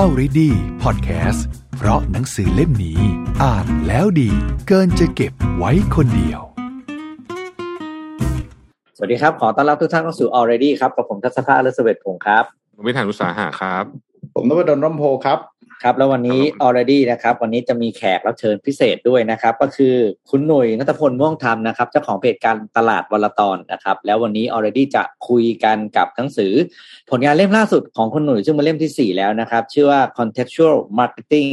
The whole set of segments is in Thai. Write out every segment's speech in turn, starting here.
Already Podcast เพราะหนังสือเล่มนี้ อ่านแล้วดี เกินจะเก็บไว้คนเดียว สวัสดีครับ ขอต้อนรับทุกท่านเข้าสู่ Already ครับ กับผมทัศภาอลสเวตพงศ์ครับ วิธานอุตสาหะครับ ผมนพดลร่มโพครับ ครับแล้ววันนี้ครับผม Already นะครับวันนี้จะมีแขกรับเชิญพิเศษด้วยนะครับ ก็คือคุณหนุ่ยนัทพลม่วงธรรมนะครับเจ้าของเพจการตลาดวลตอนนะครับ แล้ววันนี้ Already จะคุยกันกับหนังสือ ผลงานเล่มล่าสุดของคุณหนุ่ยซึ่งเป็นเล่มที่ 4 แล้วนะครับ ชื่อว่า contextual marketing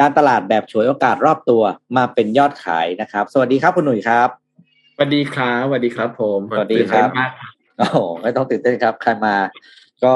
การตลาดแบบฉวยโอกาสรอบตัวมาเป็นยอดขายนะครับ สวัสดีครับคุณหนุ่ยครับสวัสดีครับสวัสดีครับผมสวัสดีครับตื่นเต้นมากโอ้โหไม่ต้องตื่นเต้นครับ ใครมา ก็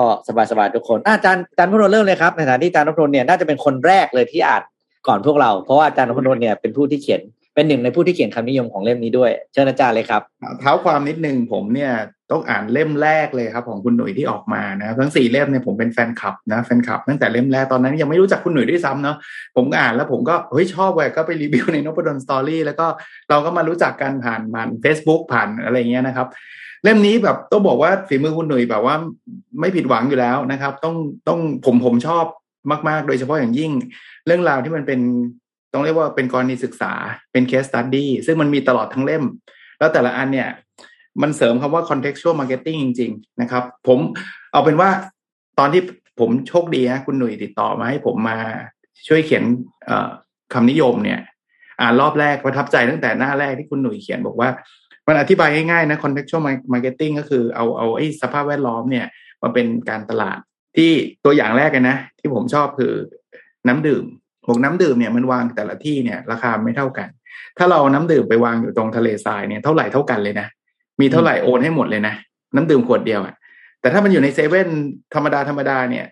สบายๆทุกคนอะอาจารย์อาจารย์นพดลเริ่มเลยครับในฐานะที่อาจารย์นพดลเนี่ยน่าจะเป็นคนแรกเลยที่อ่านก่อนพวกเรา เพราะว่าอาจารย์นพดลเนี่ยเป็นผู้ที่เขียนเป็นหนึ่งในผู้ที่เขียนคำนิยมของเล่มนี้ด้วยเชิญอาจารย์เลยครับเท้าความนิดนึงผมเนี่ยต้องอ่านเล่มแรกเลยครับ ของคุณหนุ่ยที่ออกมานะทั้งสี่เล่มเนี่ยผมเป็นแฟนคลับนะแฟนคลับตั้งแต่เล่มแรกตอนนั้นยังไม่รู้จักคุณหนุ่ยด้วยซ้ำเนาะผมก็อ่านแล้วผมก็เฮ้ยชอบเว้ยก็ไปรีวิวในนพดลสตอรี่แล้วก็เราก็มารู้จักกันผ่านผ่าน Facebook ผ่านอะไรเงี้ยนะครับ เล่มนี้แบบต้องบอกว่าฝีมือคุณหนุ่ยแบบว่าไม่ผิดหวังอยู่แล้วนะครับ ต้องต้องผมผมชอบมากๆ โดยเฉพาะอย่างยิ่ง เรื่องราวที่มันเป็นต้องเรียกว่าเป็นกรณีศึกษาเป็น case study ซึ่งมันมีตลอดทั้งเล่ม แล้วแต่ละอันเนี่ย มันเสริมคำว่า contextual marketing จริง ๆ นะครับ ผมเอาเป็นว่าตอนที่ผมโชคดีฮะคุณหนุ่ยติดต่อมาให้ผมมาช่วยเขียนเอ่อคำนิยมเนี่ย อ่านรอบแรกประทับใจตั้งแต่หน้าแรกที่คุณหนุ่ยเขียนบอกว่า มันอธิบายง่ายๆนะ contextual marketing ก็คือเอาเอาไอ้สภาพแวดล้อมเนี่ยมาเป็นการตลาดที่ตัวอย่างแรกเลยนะ ที่ผมชอบคือน้ำดื่มบอกน้ำดื่มเนี่ยมันวางแต่ละที่เนี่ยราคาไม่เท่ากัน ถ้าเราน้ำดื่มไปวางอยู่ตรงทะเลทรายเนี่ยเท่าไหร่เท่ากันเลยนะมีเท่าไหร่โอนให้หมดเลยนะน้ำดื่มขวดเดียวอะแต่ถ้ามันอยู่ในเซเว่นธรรมดาธรรมดาเนี่ย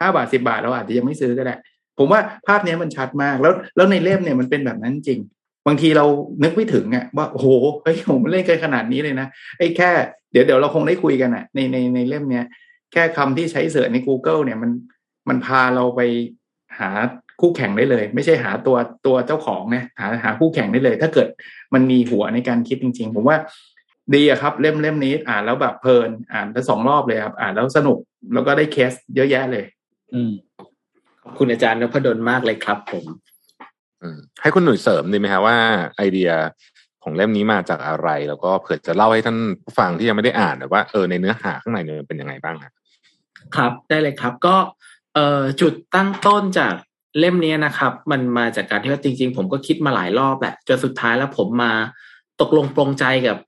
ห้าบาทสิบาทเราอาจจะยังไม่ซื้อก็ได้ ผมว่าภาพนี้มันชัดมากแล้วแล้วในเล่มเนี่ยมันเป็นแบบนั้นจริง บางทีเรานึกไม่ถึงอะว่าโอ้โหเฮ้ยผมเล่นกันขนาดนี้เลยนะไอ้แค่ เดี๋ยวเดี๋ยวเราคงได้คุยกันอะในในในเล่มเนี้ยแค่คำที่ใช้เสิร์ชใน Google เนี่ยมันมันพาเราไปหาคู่แข่งได้เลย ไม่ใช่หาตัวตัวเจ้าของนะหาหาคู่แข่งได้เลย ถ้าเกิดมันมีหัวในการคิดจริง ๆ ผมว่าดีอะครับ เล่มเล่มนี้ อ่านแล้วแบบเพลิน อ่านแล้วสองรอบเลยครับ อ่านแล้วสนุกแล้วก็ได้เคสเยอะแยะเลย อืมขอบคุณอาจารย์นพดลมากเลยครับ ผม ให้คุณหนุ่ยเสริมดีไหมฮะว่าไอเดียของเล่มนี้มาจากอะไร แล้วก็เผื่อจะเล่าให้ท่านผู้ฟังที่ยังไม่ได้อ่านหน่ว่าเออในเนื้อหาข้างในเนี่ยเป็นยังไงบ้างฮะครับได้เลยครับก็เอ่อจุดตั้งต้นจากเล่มนี้นะครับ มันมาจากการที่ว่าจริง ๆ ผมก็คิดมาหลายรอบแหละจนสุดท้ายแล้วผมมาตกลงปรงใจกับ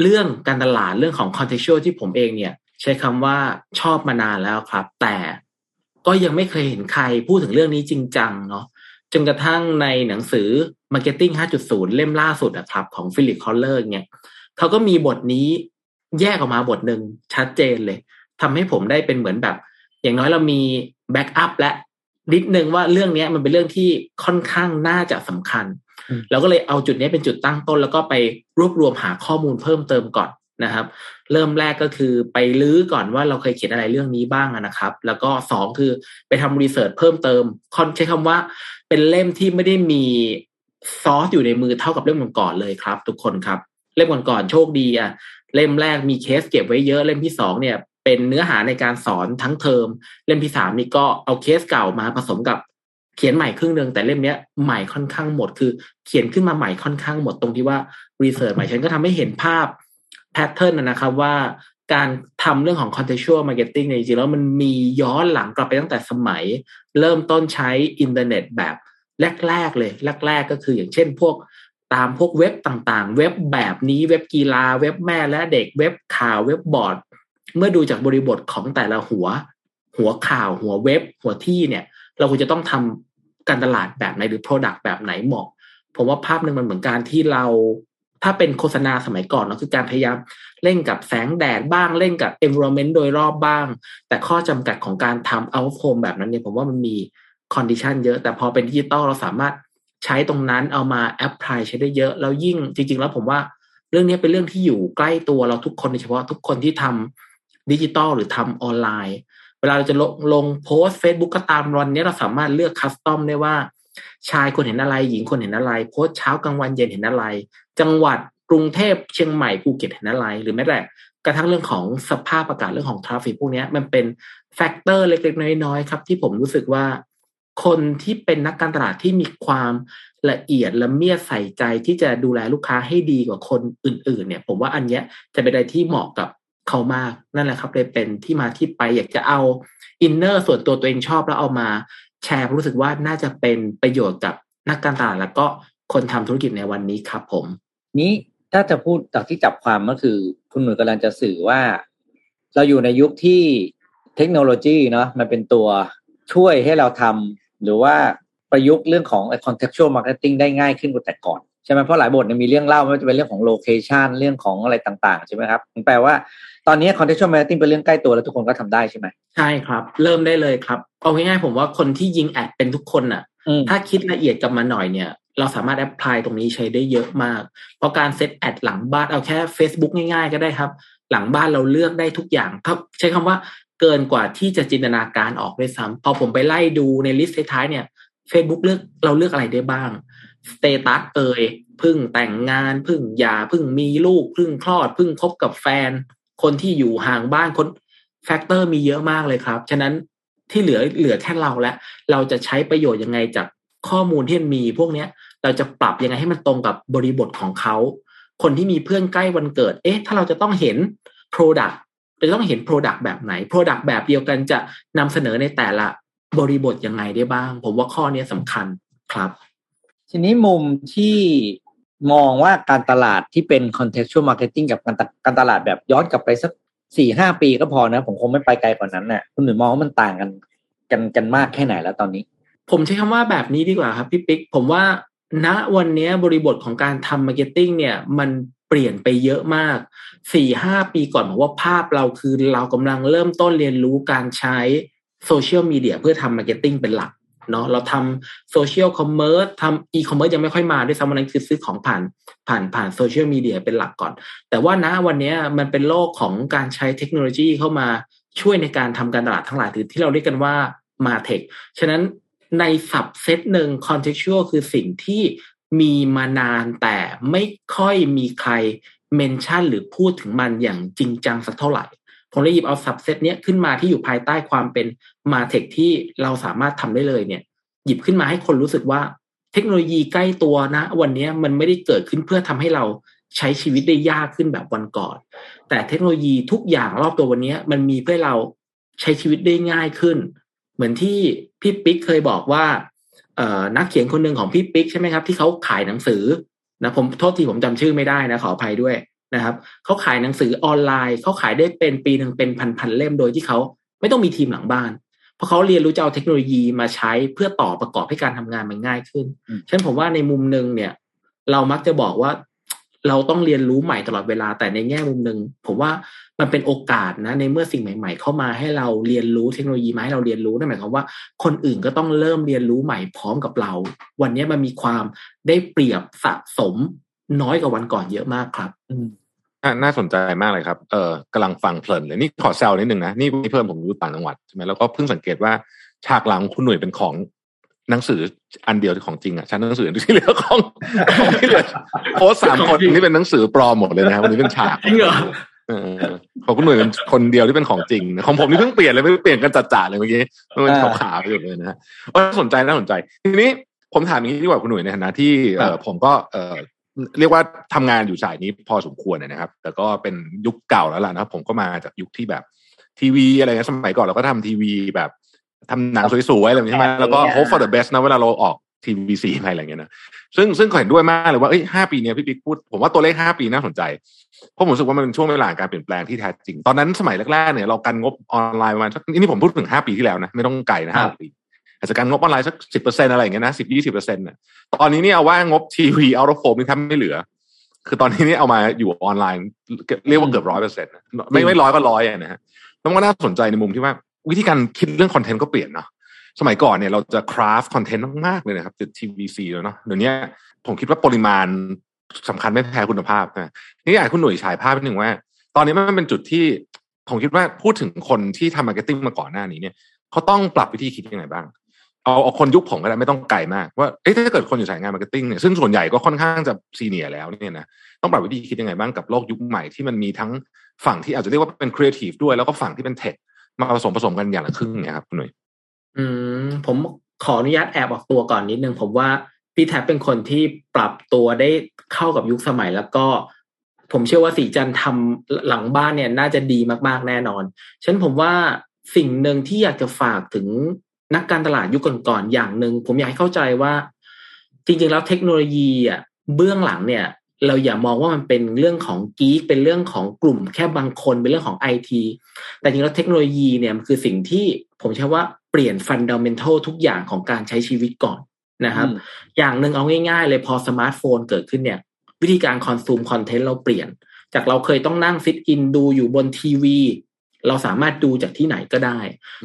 เรื่องการตลาดเรื่องของ contextual ที่ผมเองเนี่ย ใช้คำว่าชอบมานานแล้วครับ แต่ก็ยังไม่เคยเห็นใครพูดถึงเรื่องนี้จริงจังเนาะ จนกระทั่งในหนังสือ Marketing 5.0 เล่มล่าสุดอะครับของ Philip Kotler เนี่ยเขาก็มีบทนี้แยกออกมาบทหนึ่งชัดเจนเลยทำให้ผมได้เป็นเหมือนแบบ อย่างน้อยเรามี backup ละนิดนึงว่าเรื่องเนี้ยมันเป็นเรื่องที่ค่อนข้างน่าจะสำคัญอืมเราก็เลยเอาจุดนี้เป็นจุดตั้งต้น แล้วก็ไปรวบรวมหาข้อมูลเพิ่มเติมก่อนนะครับ เริ่มแรกก็คือไปรื้อก่อนว่าเราเคยเขียนอะไรเรื่องนี้บ้างอะนะครับ แล้วก็สองคือไปทำ research เพิ่มเติมก่อนใช้คำว่า เป็นเล่มที่ไม่ได้มีซอสอยู่ในมือเท่ากับเล่มก่อนๆเลยครับ ทุกคนครับ เล่มก่อนๆโชคดีอะเล่มแรกมีเคสเก็บไว้เยอะเล่มที่สองเนี่ย เป็นเนื้อหาในการสอนทั้งเทอม เล่มที่สามนี่ก็เอาเคสเก่ามาผสมกับเขียนใหม่ครึ่งหนึ่งแต่เล่มเนี้ยใหม่ค่อนข้างหมด คือเขียนขึ้นมาใหม่ค่อนข้างหมดตรงที่ว่า research ใหม่ฉันก็ทำให้เห็นภาพ pattern นะครับว่า การทำเรื่องของ contextual marketing เนี่ยจริงแล้วมันมีย้อนหลังกลับไปตั้งแต่สมัย เริ่มต้นใช้อินเทอร์เน็ตแบบแรก ๆ เลย แรก ๆ ก็คืออย่างเช่นพวกตามพวกเว็บต่างๆ เว็บแบบนี้เว็บกีฬาเว็บแม่และเด็กเว็บข่าวเว็บบอร์ด เมื่อดูจากบริบทของแต่ละหัว หัวข่าวหัวเว็บ หัวที่เนี่ย เราควรจะต้องทำการตลาดแบบไหนหรือ Product แบบไหนเหมาะ ผมว่าภาพหนึ่งมันเหมือนการที่เรา ถ้าเป็นโฆษณาสมัยก่อนเนอะคือการพยายามเล่นกับแสงแดดบ้างเล่นกับ environment โดยรอบบ้าง แต่ข้อจำกัดของการทำ out of home แบบนั้นเนี่ยผมว่ามันมี condition เยอะ แต่พอเป็นดิจิตอลเราสามารถใช้ตรงนั้นเอามา apply ใช้ได้เยอะ แล้วยิ่งจริง ๆ แล้วผมว่าเรื่องนี้เป็นเรื่องที่อยู่ใกล้ตัวเราทุกคนโดยเฉพาะทุกคนที่ทำดิจิตอลหรือทำออนไลน์ เวลาเราจะลงลงโพสเฟซบุ๊กก็ตามวันนี้เราสามารถเลือก custom ได้ว่า ชายคนเห็นอะไร หญิงคนเห็นอะไร โพสเช้ากลางวันเย็นเห็นอะไร จังหวัดกรุงเทพเชียงใหม่ภูเก็ตเห็นอะไรหรือแม้แต่กระทั่งเรื่องของสภาพอากาศเรื่องของ traffic พวกนี้มันเป็น factor เล็กๆ น้อยๆครับ ที่ผมรู้สึกว่า คนที่เป็นนักการตลาดที่มีความละเอียดละเมียดใส่ใจที่จะดูแลลูกค้าให้ดีกว่าคนอื่น ๆ เนี่ย ผมว่าอันเนี้ยจะเป็นอะไรที่เหมาะกับเขามากนั่นแหละครับเลยเป็นที่มาที่ไปอยากจะเอาinner ส่วนตัวตัวเองชอบแล้วเอามาแชร์รู้สึกว่าน่าจะเป็นประโยชน์กับนักการตลาดแล้วก็คนทำธุรกิจในวันนี้ครับผม นี้ถ้าจะพูดจากที่จับความก็คือ คุณหนุ่ยกำลังจะสื่อว่า เราอยู่ในยุคที่เทคโนโลยีเนาะมันเป็นตัวช่วยให้เราทำหรือว่าประยุกต์เรื่องของ contextual marketing ได้ง่ายขึ้นกว่าแต่ก่อนใช่ไหมเพราะหลายบทมีเรื่องเล่าไม่ว่าจะเป็นเรื่องของ location เรื่องของอะไรต่างๆ ใช่ไหมครับแปลว่าตอนนี้ contextual marketing เป็นเรื่องใกล้ตัวแล้วทุกคนก็ทำได้ใช่ไหมใช่ครับ เริ่มได้เลยครับ เอาง่ายๆผมว่าคนที่ยิง ad เป็นทุกคนอะ ถ้าคิดละเอียดกับมาหน่อยเนี่ย เราสามารถ apply ตรงนี้ใช้ได้เยอะมาก เพราะการ set ad หลังบ้านเอาแค่ Facebook ง่ายๆ ก็ได้ครับ หลังบ้านเราเลือกได้ทุกอย่างครับใช้คำว่าเกินกว่าที่จะจินตนาการออกด้วยซ้ำพอผมไปไล่ดูใน list ท้ายเนี่ย Facebook เลือกเราเลือกอะไรได้บ้าง status เอ่ยพึ่งแต่งงานพึ่งหย่าพึ่งมีลูกพึ่งคลอดพึ่งคบกับแฟน คนที่อยู่ห่างบ้านคน factor มีเยอะมากเลยครับ ฉะนั้นที่เหลือเหลือแค่เราแล้วเราจะใช้ประโยชน์ยังไงจากข้อมูลที่มีพวกเนี้ย เราจะปรับยังไงให้มันตรงกับบริบทของเขา คนที่มีเพื่อนใกล้วันเกิด เอ๊ะ ถ้าเราจะต้องเห็น Product จะต้องเห็น Product แบบไหน Product แบบเดียวกันจะนำเสนอในแต่ละบริบทยังไงได้บ้าง ผมว่าข้อนี้สำคัญครับ ทีนี้มุมที่มองว่าการตลาดที่เป็น contextual marketing กับการการตลาดแบบย้อนกลับไปสักสี่ห้าปีก็พอนะ ผมคงไม่ไปไกลกว่านั้นนะ่ะคุณหนุ่ยมองว่ามันต่างกันกันกันมากแค่ไหนแล้วตอนนี้ ผมใช้คำว่าแบบนี้ดีกว่าครับพี่ปิ๊กผมว่า ณวันนี้บริบทของการทำ marketing เนี่ยมันเปลี่ยนไปเยอะมากสี่ห้าปีก่อนผมว่าภาพเราคือเรากำลังเริ่มต้นเรียนรู้การใช้โซเชียลมีเดียเพื่อทำ marketing เป็นหลักเนาะเราทำ social commerce ทำอีคอมเมิร์ซยังไม่ค่อยมาด้วยซ้ำวันนั้นคือซื้อของผ่านผ่านผ่านโซเชียลมีเดียเป็นหลักก่อน แต่ว่าณวันนี้มันเป็นโลกของการใช้เทคโนโลยีเข้ามาช่วยในการทำการตลาดทั้งหลายที่เราเรียกกันว่า MarTech ฉะนั้น ใน subset หนึ่ง contextual คือสิ่งที่มีมานานแต่ไม่ค่อยมีใคร mention หรือพูดถึงมันอย่างจริงจังสักเท่าไหร่ ผมเลยหยิบเอาสับเซตเนี้ยขึ้นมาที่อยู่ภายใต้ความเป็นมาเทคที่เราสามารถทำได้เลยเนี่ย หยิบขึ้นมาให้คนรู้สึกว่าเทคโนโลยีใกล้ตัวนะ วันนี้มันไม่ได้เกิดขึ้นเพื่อทำให้เราใช้ชีวิตได้ยากขึ้นแบบวันก่อน แต่เทคโนโลยีทุกอย่างรอบตัววันนี้มันมีเพื่อเราใช้ชีวิตได้ง่ายขึ้น เหมือนที่พี่ปิ๊กเคยบอกว่านักเขียนคนหนึ่งของพี่ปิ๊กใช่ไหมครับ ที่เขาขายหนังสือนะผมโทษทีผมจำชื่อไม่ได้นะขออภัยด้วยนะครับเขาขายหนังสือออนไลน์เขาขายได้เป็นปีหนึ่งเป็นพันๆเล่มโดยที่เขาไม่ต้องมีทีมหลังบ้าน เพราะเขาเรียนรู้จะเอาเทคโนโลยีมาใช้เพื่อต่อประกอบให้การทำงานมันง่ายขึ้นฉะนั้นผมว่าในมุมหนึ่งเนี่ย เรามักจะบอกว่าเราต้องเรียนรู้ใหม่ตลอดเวลาแต่ในแง่มุมหนึ่งผมว่า มันเป็นโอกาสนะ ในเมื่อสิ่งใหม่ ๆ เข้ามาให้เราเรียนรู้เทคโนโลยีมาให้เราเรียนรู้นั่นหมายความว่า คนอื่นก็ต้องเริ่มเรียนรู้ใหม่พร้อมกับเรา วันนี้มันมีความได้เปรียบสะสมน้อยกว่าวันก่อนเยอะมากครับ อืมน่าสนใจมากเลยครับ เออกำลังฟังเพลินเลยนี่ขอแซวนิดนึงนะ นี่เพื่อนผมอยู่ต่างจังหวัดใช่ไหมแล้วก็เพิ่งสังเกตว่าฉากหลังคุณหน่วยเป็นของหนังสืออันเดียวที่ของจริงอะชั้นหนังสือที่เหลือของของที่เหลือโพสสามคนนี่เป็นหนังสือปลอมหมดเลยนะครับวันนี้เป็นฉากจริงเหรอ ของคุณหน่วยเป็นคนเดียวที่เป็นของจริงของผมนี่เพิ่งเปลี่ยนเลยไม่เปลี่ยนกันจัดๆเลยเมื่อกี้มันขาวๆอยู่เลยนะฮะสนใจน่าสนใจ ทีนี้ผมถามอย่างนี้ดีกว่าคุณหน่วยในฐานะที่เออผมก็เออเรียกว่าทำงานอยู่สายนี้พอสมควรนะครับ แต่ก็เป็นยุคเก่าแล้วล่ะนะครับ ผมก็มาจากยุคที่แบบ ทีวีอะไรเงี้ยสมัยก่อนเราก็ทำทีวีแบบทำหนังสวยๆอะไรแบบนี้ใช่ไหมแล้วก็ hope for the best นะเวลาเราออก ทีวีซีอะไรอย่างเงี้ยนะซึ่งซึ่งเห็นด้วยมากเลยว่าเอ้ยห้าปีเนี้ยพี่ปิ๊กพูด ผมว่าตัวเลขห้าปีน่าสนใจ เพราะผมรู้สึกว่ามันเป็นช่วงเวลาการเปลี่ยนแปลงที่แท้จริง ตอนนั้นสมัยแรกๆเนี่ยเรากันงบออนไลน์ประมาณนี่ผมพูดถึงห้าปีที่แล้วนะ ไม่ต้องไกลนะห้าปีอาจจะการงบออนไลน์สักสิบเปอร์เซ็นอะไรอย่างเงี้ยนะสิบยี่สิบเปอร์เซ็นต์เนี่ยตอนนี้เนี่ยเอาว่างบทีวี out of home นี่แทบไม่เหลือ คือตอนนี้นี่เอามาอยู่ออนไลน์เรียกว่าเกือบร้อยเปอร์เซ็นต์ไม่ไม่ร้อยก็ร้อยนะฮะแล้วมันก็น่าสนใจในมุมที่ว่าวิธีการคิดเรื่องคอนเทนต์ก็เปลี่ยนเนาะ สมัยก่อนเนี่ยเราจะ craft คอนเทนต์มากๆเลยนะครับจะ TVC แล้วเนาะเดี๋ยวนี้ผมคิดว่าปริมาณสำคัญไม่แพ้คุณภาพนะนี่อยากคุณหนุ่ยฉายภาพนิดหนึ่งว่า ตอนนี้มันเป็นจุดที่ผมคิดว่าพูดถึงคนที่ทำ marketing มาก่อนหน้านี้เนี่ยเขาต้องปรับวิธีคิดยังไงบ้าง เอาเอาคนยุคผมก็ได้ไม่ต้องไกลมากว่าเอ๊ะถ้าเกิดคนอยู่สายงาน marketing เนี่ยซึ่งส่วนใหญ่ก็ค่อนข้างจะ senior แล้วเนี่ยนะต้องปรับวิธีคิดยังไงบ้างกับโลกยุคใหม่ที่มันมีทั้งฝั่งที่อาจจะเรียกว่าเป็นครีเอทีฟด้วยแล้วก็ฝั่งที่เป็น tech มาผสมผสมกันอย่างละครึ่งเนี่ยครับคุณหนุ่ย อืมผมขออนุญาตแอบออกตัวก่อนนิดนึงผมว่าพี่แท็ปเป็นคนที่ปรับตัวได้เข้ากับยุคสมัยแล้วก็ ผมเชื่อว่าสีจันทำหลังบ้านเนี่ย น่าจะดีมากๆแน่นอนฉันผมว่าสิ่งหนึ่งที่อยากจะฝากถึงนักการตลาดยุคก่อนๆอย่างหนึ่งผมอยากให้เข้าใจว่า จริงๆแล้วเทคโนโลยีอะเบื้องหลังเนี่ย เราอย่ามองว่ามันเป็นเรื่องของกีกเป็นเรื่องของกลุ่มแค่บางคนเป็นเรื่องของไอทีแต่จริงแล้วเทคโนโลยีเนี่ยมันคือสิ่งที่ผมใช้ว่า ปลี่ยนฟันดัมเมนทัลทุกอย่างของการใช้ชีวิตก่อนนะครับ อย่างหนึ่งเอาง่ายๆ เลยพอสมาร์ทโฟนเกิดขึ้นเนี่ย วิธีการ consume content เราเปลี่ยน จากเราเคยต้องนั่ง fit in ดูอยู่บนทีวี เราสามารถดูจากที่ไหนก็ได้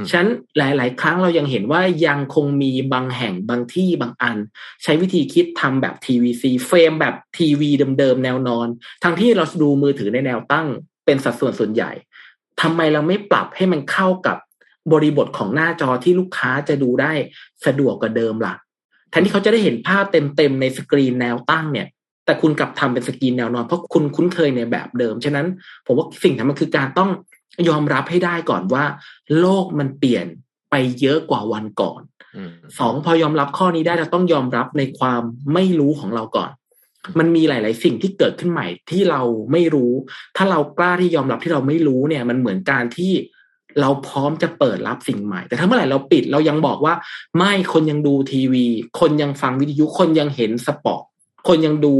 ฉะนั้นหลาย ๆ ครั้งเรายังเห็นว่ายังคงมีบางแห่งบางที่บางอัน ใช้วิธีคิดทำแบบ TVC frame แบบทีวีเดิมๆแนวนอน ทั้งที่เราดูมือถือในแนวตั้งเป็นสัดส่วนส่วนใหญ่ทำไมเราไม่ปรับให้มันเข้ากับ บริบทของหน้าจอที่ลูกค้าจะดูได้สะดวกกว่าเดิมล่ะแทนที่เขาจะได้เห็นภาพเต็มๆในสกรีนแนวตั้งเนี่ย แต่คุณกลับทำเป็นสกรีนแนวนอนเพราะคุณคุ้นเคยในแบบเดิม ฉะนั้น ผมว่าสิ่งที่มันคือการต้องยอมรับให้ได้ก่อนว่า โลกมันเปลี่ยนไปเยอะกว่าวันก่อนสองพอยอมรับข้อนี้ได้เราต้องยอมรับในความไม่รู้ของเราก่อน มันมีหลาย ๆ สิ่งที่เกิดขึ้นใหม่ที่เราไม่รู้ ถ้าเรากล้าที่ยอมรับที่เราไม่รู้เนี่ย มันเหมือนการที่ เราพร้อมจะเปิดรับสิ่งใหม่ แต่ถ้าเมื่อไหร่เราปิดเรายังบอกว่า ไม่คนยังดูทีวี คนยังฟังวิทยุคนยังเห็นสปอร์ตคนยังดู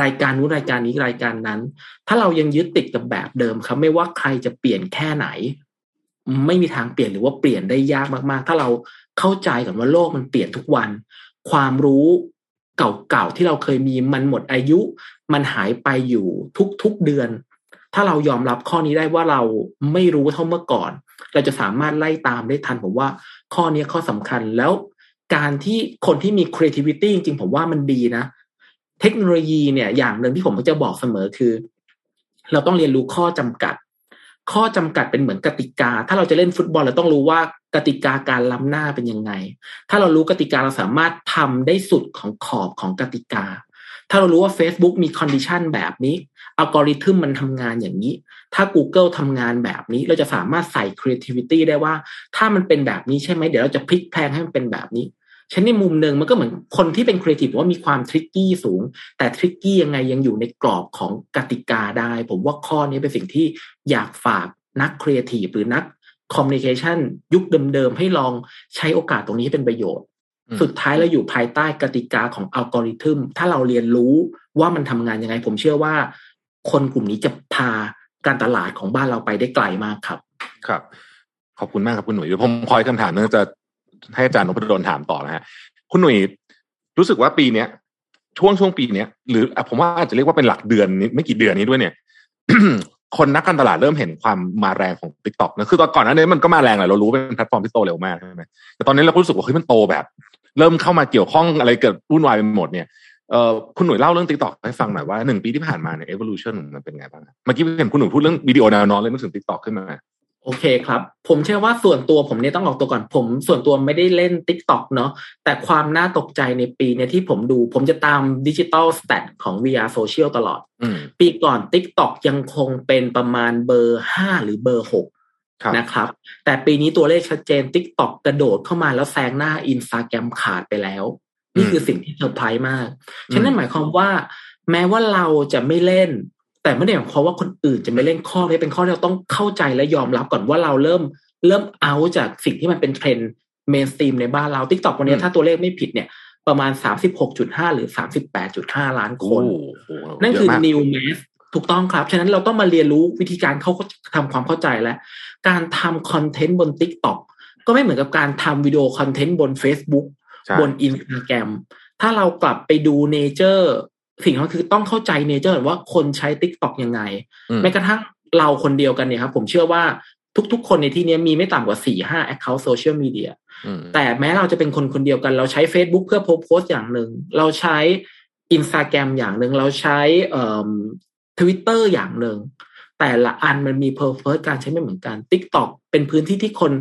รายการนู้นรายการนี้รายการนั้น ถ้าเรายังยึดติดกับแบบเดิมครับไม่ว่าใครจะเปลี่ยนแค่ไหน ไม่มีทางเปลี่ยนหรือว่าเปลี่ยนได้ยากมากๆ ถ้าเราเข้าใจก่อนว่าโลกมันเปลี่ยนทุกวัน ความรู้เก่าๆที่เราเคยมีมันหมดอายุ มันหายไปอยู่ทุกๆเดือน ถ้าเรายอมรับข้อนี้ได้ว่าเราไม่รู้เท่าเมื่อก่อน เราจะสามารถไล่ตามได้ทันผมว่าข้อนี้ข้อสำคัญแล้วการที่คนที่มี creativity จริงๆผมว่ามันดีนะ เทคโนโลยีเนี่ยอย่างหนึ่งที่ผมก็จะบอกเสมอคือ เราต้องเรียนรู้ข้อจำกัด ข้อจำกัดเป็นเหมือนกติกา ถ้าเราจะเล่นฟุตบอลเราต้องรู้ว่ากติกาการล้ำหน้าเป็นยังไง ถ้าเรารู้กติกาเราสามารถทำได้สุดของขอบของกติกา ถ้าเรารู้ว่า Facebook มี condition แบบนี้อัลกอริทึมมันทำงานอย่างนี้ ถ้า Google ทำงานแบบนี้ เราจะสามารถใส่ creativity ได้ว่า ถ้ามันเป็นแบบนี้ใช่ไหมเดี๋ยวเราจะพลิกแพลงให้มันเป็นแบบนี้ฉันในมุมหนึ่งมันก็เหมือนคนที่เป็นครีเอทีฟว่ามีความ tricky สูง แต่ tricky ยังไงยังอยู่ในกรอบของกติกาได้ ผมว่าข้อนี้เป็นสิ่งที่อยากฝากนักครีเอทีฟหรือนัก communication ยุคเดิมๆ ให้ลองใช้โอกาสตรงนี้เป็นประโยชน์ สุดท้ายเราอยู่ภายใต้กติกาของอัลกอริทึม ถ้าเราเรียนรู้ว่ามันทำงานยังไง ผมเชื่อว่า คนกลุ่มนี้จะพาการตลาดของบ้านเราไปได้ไกลมากครับ ครับ ขอบคุณมากครับคุณหนุ่ยเดี๋ยวผมคอยคำถามเนื่องจะให้อาจารย์นพดลถามต่อนะฮะ คุณหนุ่ยรู้สึกว่าปีเนี้ยช่วงช่วงปีเนี้ยหรือผมว่าอาจจะเรียกว่าเป็นหลักเดือนนี้ไม่กี่เดือนนี้ด้วยเนี่ย คนนักการตลาดเริ่มเห็นความมาแรงของ TikTok นะคือตอนก่อนนั้นเนี่ยมันก็มาแรงแหละเรารู้เป็นแพลตฟอร์มที่โตเร็วมากใช่ไหมแต่ตอนนี้เรารู้สึกว่าเฮ้ยมันโตแบบ เริ่มเข้ามาเกี่ยวข้องอะไรเกิดวุ่นวายไปหมดเนี่ยเอ่อคุณหนุ่ยเล่าเรื่อง TikTok ให้ฟังหน่อยว่าหนึ่งปีที่ผ่านมาเนี่ย evolution มันเป็นไงบ้างเมื่อกี้เห็นคุณหนุ่ยพูดเรื่องวิดีโอแนวนอนเลยนึกถึง TikTok ขึ้นมา โอเคครับ ผมเชื่อว่าส่วนตัวผมเนี่ยต้องออกตัวก่อน ผมส่วนตัวไม่ได้เล่น t ิ k t o k เนาะแต่ความน่าตกใจในปีเนี่ยที่ผมดู ผมจะตาม digital stat ของ We Are Social ตลอด ปีก่อน t ิ k t o k ยังคงเป็นประมาณเบอร์ห้าหรือเบอร์หกนะครับ แต่ปีนี้ตัวเลขชัดเจน TikTok กระโดดเข้ามาแล้วแซงหน้าอินสตาแกรมขาดไปแล้ว นี่คือสิ่งที่เซอร์ไพรส์มาก ฉะนั้นหมายความว่า แม้ว่าเราจะไม่เล่น แต่ไม่ได้หมายความว่าคนอื่นจะไม่เล่นข้อนี้เป็นข้อที่เราต้องเข้าใจและยอมรับก่อนว่าเราเริ่มเริ่มเอาจากสิ่งที่มันเป็น trend mainstream ในบ้านเรา TikTok วันนี้ถ้าตัวเลขไม่ผิดเนี่ยประมาณสามสิบหกจุดห้าหรือสามสิบแปดจุดห้าล้านคน นั่นคือ new mass ถูกต้องครับ ฉะนั้นเราต้องมาเรียนรู้วิธีการเขาทำความเข้าใจแล้วการทำคอนเทนต์บน t ิ k t o k ก็ไม่เหมือนกับการทำ video content บน Facebook บนอินสตาแกรมถ้าเรากลับไปดู nature สิ่งที่คือต้องเข้าใจ nature ว่าคนใช้ TikTok ยังไงแม้กระทั่งเราคนเดียวกันเนี่ยครับ ผมเชื่อว่าทุกๆ คนในที่นี้มีไม่ต่ำกว่าสี่ห้า account social media แต่แม้เราจะเป็นคนคนเดียวกัน เราใช้ Facebook เพื่อโพสต์อย่างหนึ่ง เราใช้อินสตาแกรมอย่างหนึ่ง เราใช้ทวิตเตอร์อย่างหนึ่ง แต่ละอันมันมี purpose การใช้ไม่เหมือนกัน TikTok เป็นพื้นที่ที่คน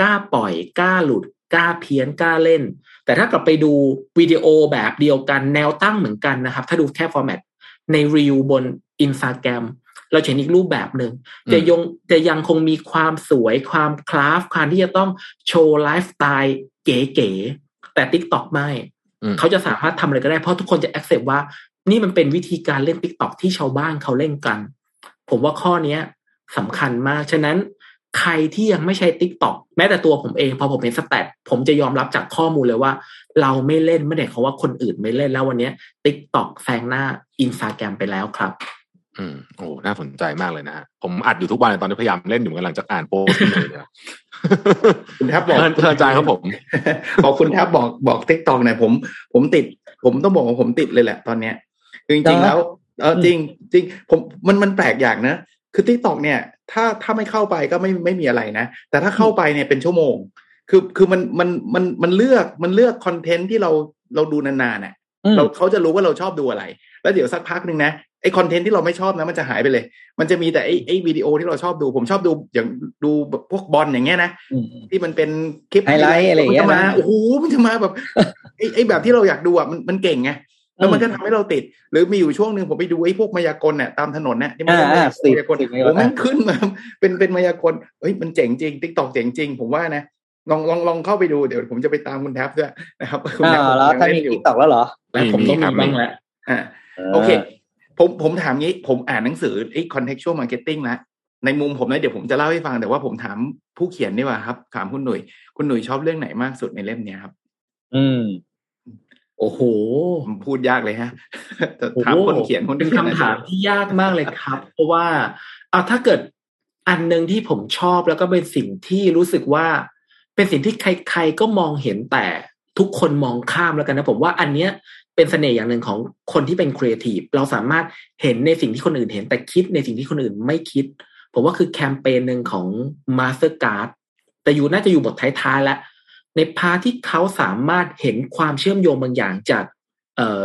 กล้าปล่อยกล้าหลุด กล้าเพี้ยนกล้าเล่น แต่ถ้ากลับไปดูวิดีโอแบบเดียวกันแนวตั้งเหมือนกันนะครับ ถ้าดูแค่ format ใน Reels บนอินสตาแกรมเราเห็นอีกรูปแบบหนึ่งจะยงจะยังคงมีความสวยความ craft ความที่จะต้องโชว์ไลฟ์สไตล์เก๋ๆแต่ TikTok ไม่ เขาจะสามารถทำอะไรก็ได้เพราะทุกคนจะ accept ว่า นี่มันเป็นวิธีการเล่น TikTok ที่ชาวบ้านเขาเล่นกัน ผมว่าข้อเนี้ยสำคัญมาก ฉะนั้น ใครที่ยังไม่ใช้ TikTok แม้แต่ตัวผมเองพอผมเห็น stat ผมจะยอมรับจากข้อมูลเลยว่า เราไม่เล่นไม่ได้เพราะว่าคนอื่นเขาเล่นแล้ววันนี้ TikTok แซงหน้าอินสตาแกรมไปแล้วครับ อืมโอ้น่าสนใจมากเลยนะฮะผมอัดอยู่ทุกวันตอนนี้พยายามเล่นอยู่กำลังจะอ่านโพสต์เลยเนี่ยคุณแทบบอกเพื่อนใจครับผม บอกคุณแท็ปบอกบอก TikTok หน่อยผม ผมติด ผมต้องบอกว่าผมติดเลยแหละตอนเนี้ยจริงๆแล้วเออจริงจริงผมมันมันแปลกอย่างนะคือ TikTok เนี่ย ถ้าถ้าไม่เข้าไปก็ไม่ไม่มีอะไรนะ แต่ถ้าเข้าไปเนี่ยเป็นชั่วโมง คือคือมันมันมันมันเลือกมันเลือก content ที่เราเราดูนานๆเนี่ยเราเขาจะรู้ว่าเราชอบดูอะไร แล้วเดี๋ยวสักพักหนึ่งนะไอ content ที่เราไม่ชอบนะมันจะหายไปเลย มันจะมีแต่ไอไอวิดีโอที่เราชอบดู ผมชอบดูอย่างดูพวกบอลอย่างเงี้ยนะที่มันเป็นคลิปไฮไลท์อะไรอย่างเงี้ยมาโอ้โหมันจะมาแบบไอไอแบบที่เราอยากดูอะมันมันเก่งไง แล้วมันก็ทำให้เราติด หรือมีอยู่ช่วงหนึ่งผมไปดูไอ้พวกมายากลเนี่ยตามถนนเนี่ยที่มันเป็นมายากลผมมันขึ้นมาเป็นเป็นมายากลเฮ้ยมันเจ๋งจริง TikTok เจ๋งจริง ผมว่านะลองลองลองเข้าไปดูเดี๋ยวผมจะไปตามคุณแท็ปด้วยนะครับคุณแท็ปแล้วถ้ามี TikTok แล้วเหรอผมต้องมีบ้างแล้วอ่าโอเค ผมผมถามงี้ ผมอ่านหนังสือไอ้ contextual marketing แล้วในมุมผมนะเดี๋ยวผมจะเล่าให้ฟังแต่ว่าผมถามผู้เขียนดีกว่าครับ ถามคุณหนุ่ยคุณหนุ่ยชอบเรื่องไหนมากสุดในเล่มเนี้ยครับ อืม โอ้โหพูดยากเลยฮะถามคนเขียนคนเป็นคำถามที่ยากมากเลยครับ เพราะว่าเอาถ้าเกิดอันหนึ่งที่ผมชอบแล้วก็เป็นสิ่งที่รู้สึกว่า เป็นสิ่งที่ใคร ๆ ก็มองเห็นแต่ทุกคนมองข้ามแล้วกันนะผมว่าอันเนี้ยเป็นเสน่ห์อย่างหนึ่งของคนที่เป็นครีเอทีฟเราสามารถเห็นในสิ่งที่คนอื่นเห็น แต่คิดในสิ่งที่คนอื่นไม่คิด ผมว่าคือแคมเปญหนึ่งของ Mastercard แต่อยู่น่าจะอยู่บทท้ายๆแล้ว ในพาที่เขาสามารถเห็นความเชื่อมโยงบางอย่างจากเอ่อ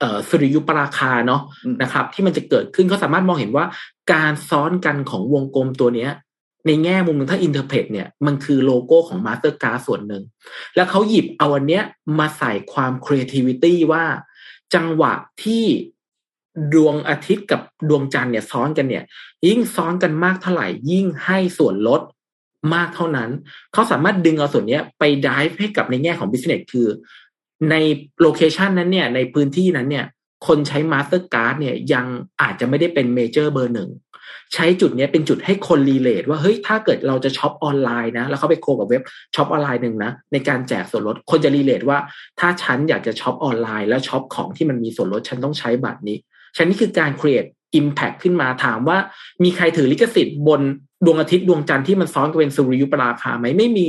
เอ่อสุริยุปราคาเนาะนะครับ ที่มันจะเกิดขึ้นเขาสามารถมองเห็นว่าการซ้อนกันของวงกลมตัวเนี้ย ในแง่มุมนึงถ้า interpret เนี่ยมันคือโลโก้ของมาสเตอร์การ์ดส่วนหนึ่ง แล้วเขาหยิบเอาอันเนี้ยมาใส่ความ creativity ว่าจังหวะที่ดวงอาทิตย์กับดวงจันทร์เนี่ยซ้อนกันเนี่ย ยิ่งซ้อนกันมากเท่าไหร่ยิ่งให้ส่วนลด มากเท่านั้น เขาสามารถดึงเอาส่วนนี้ไป drive ให้กับในแง่ของ business คือใน location นั้นเนี่ยในพื้นที่นั้นเนี่ยคนใช้มาสเตอร์การ์ดเนี่ยยังอาจจะไม่ได้เป็น major เบอร์หนึ่งใช้จุดนี้เป็นจุดให้คน relate ว่าเฮ้ยถ้าเกิดเราจะช็อปออนไลน์นะแล้วเขาไป co กับเว็บช็อปออนไลน์หนึ่งนะในการแจกส่วนลดคนจะ relate ว่า ถ้าฉันอยากจะช็อปออนไลน์แล้วช็อปของที่มันมีส่วนลดฉันต้องใช้บัตรนี้ฉันนี่คือการ create impact ขึ้นมาถามว่ามีใครถือลิขสิทธิ์บน ดวงอาทิตย์ดวงจันทร์ที่มันซ้อนกันเป็นสุริยุปราคาไหมไม่มี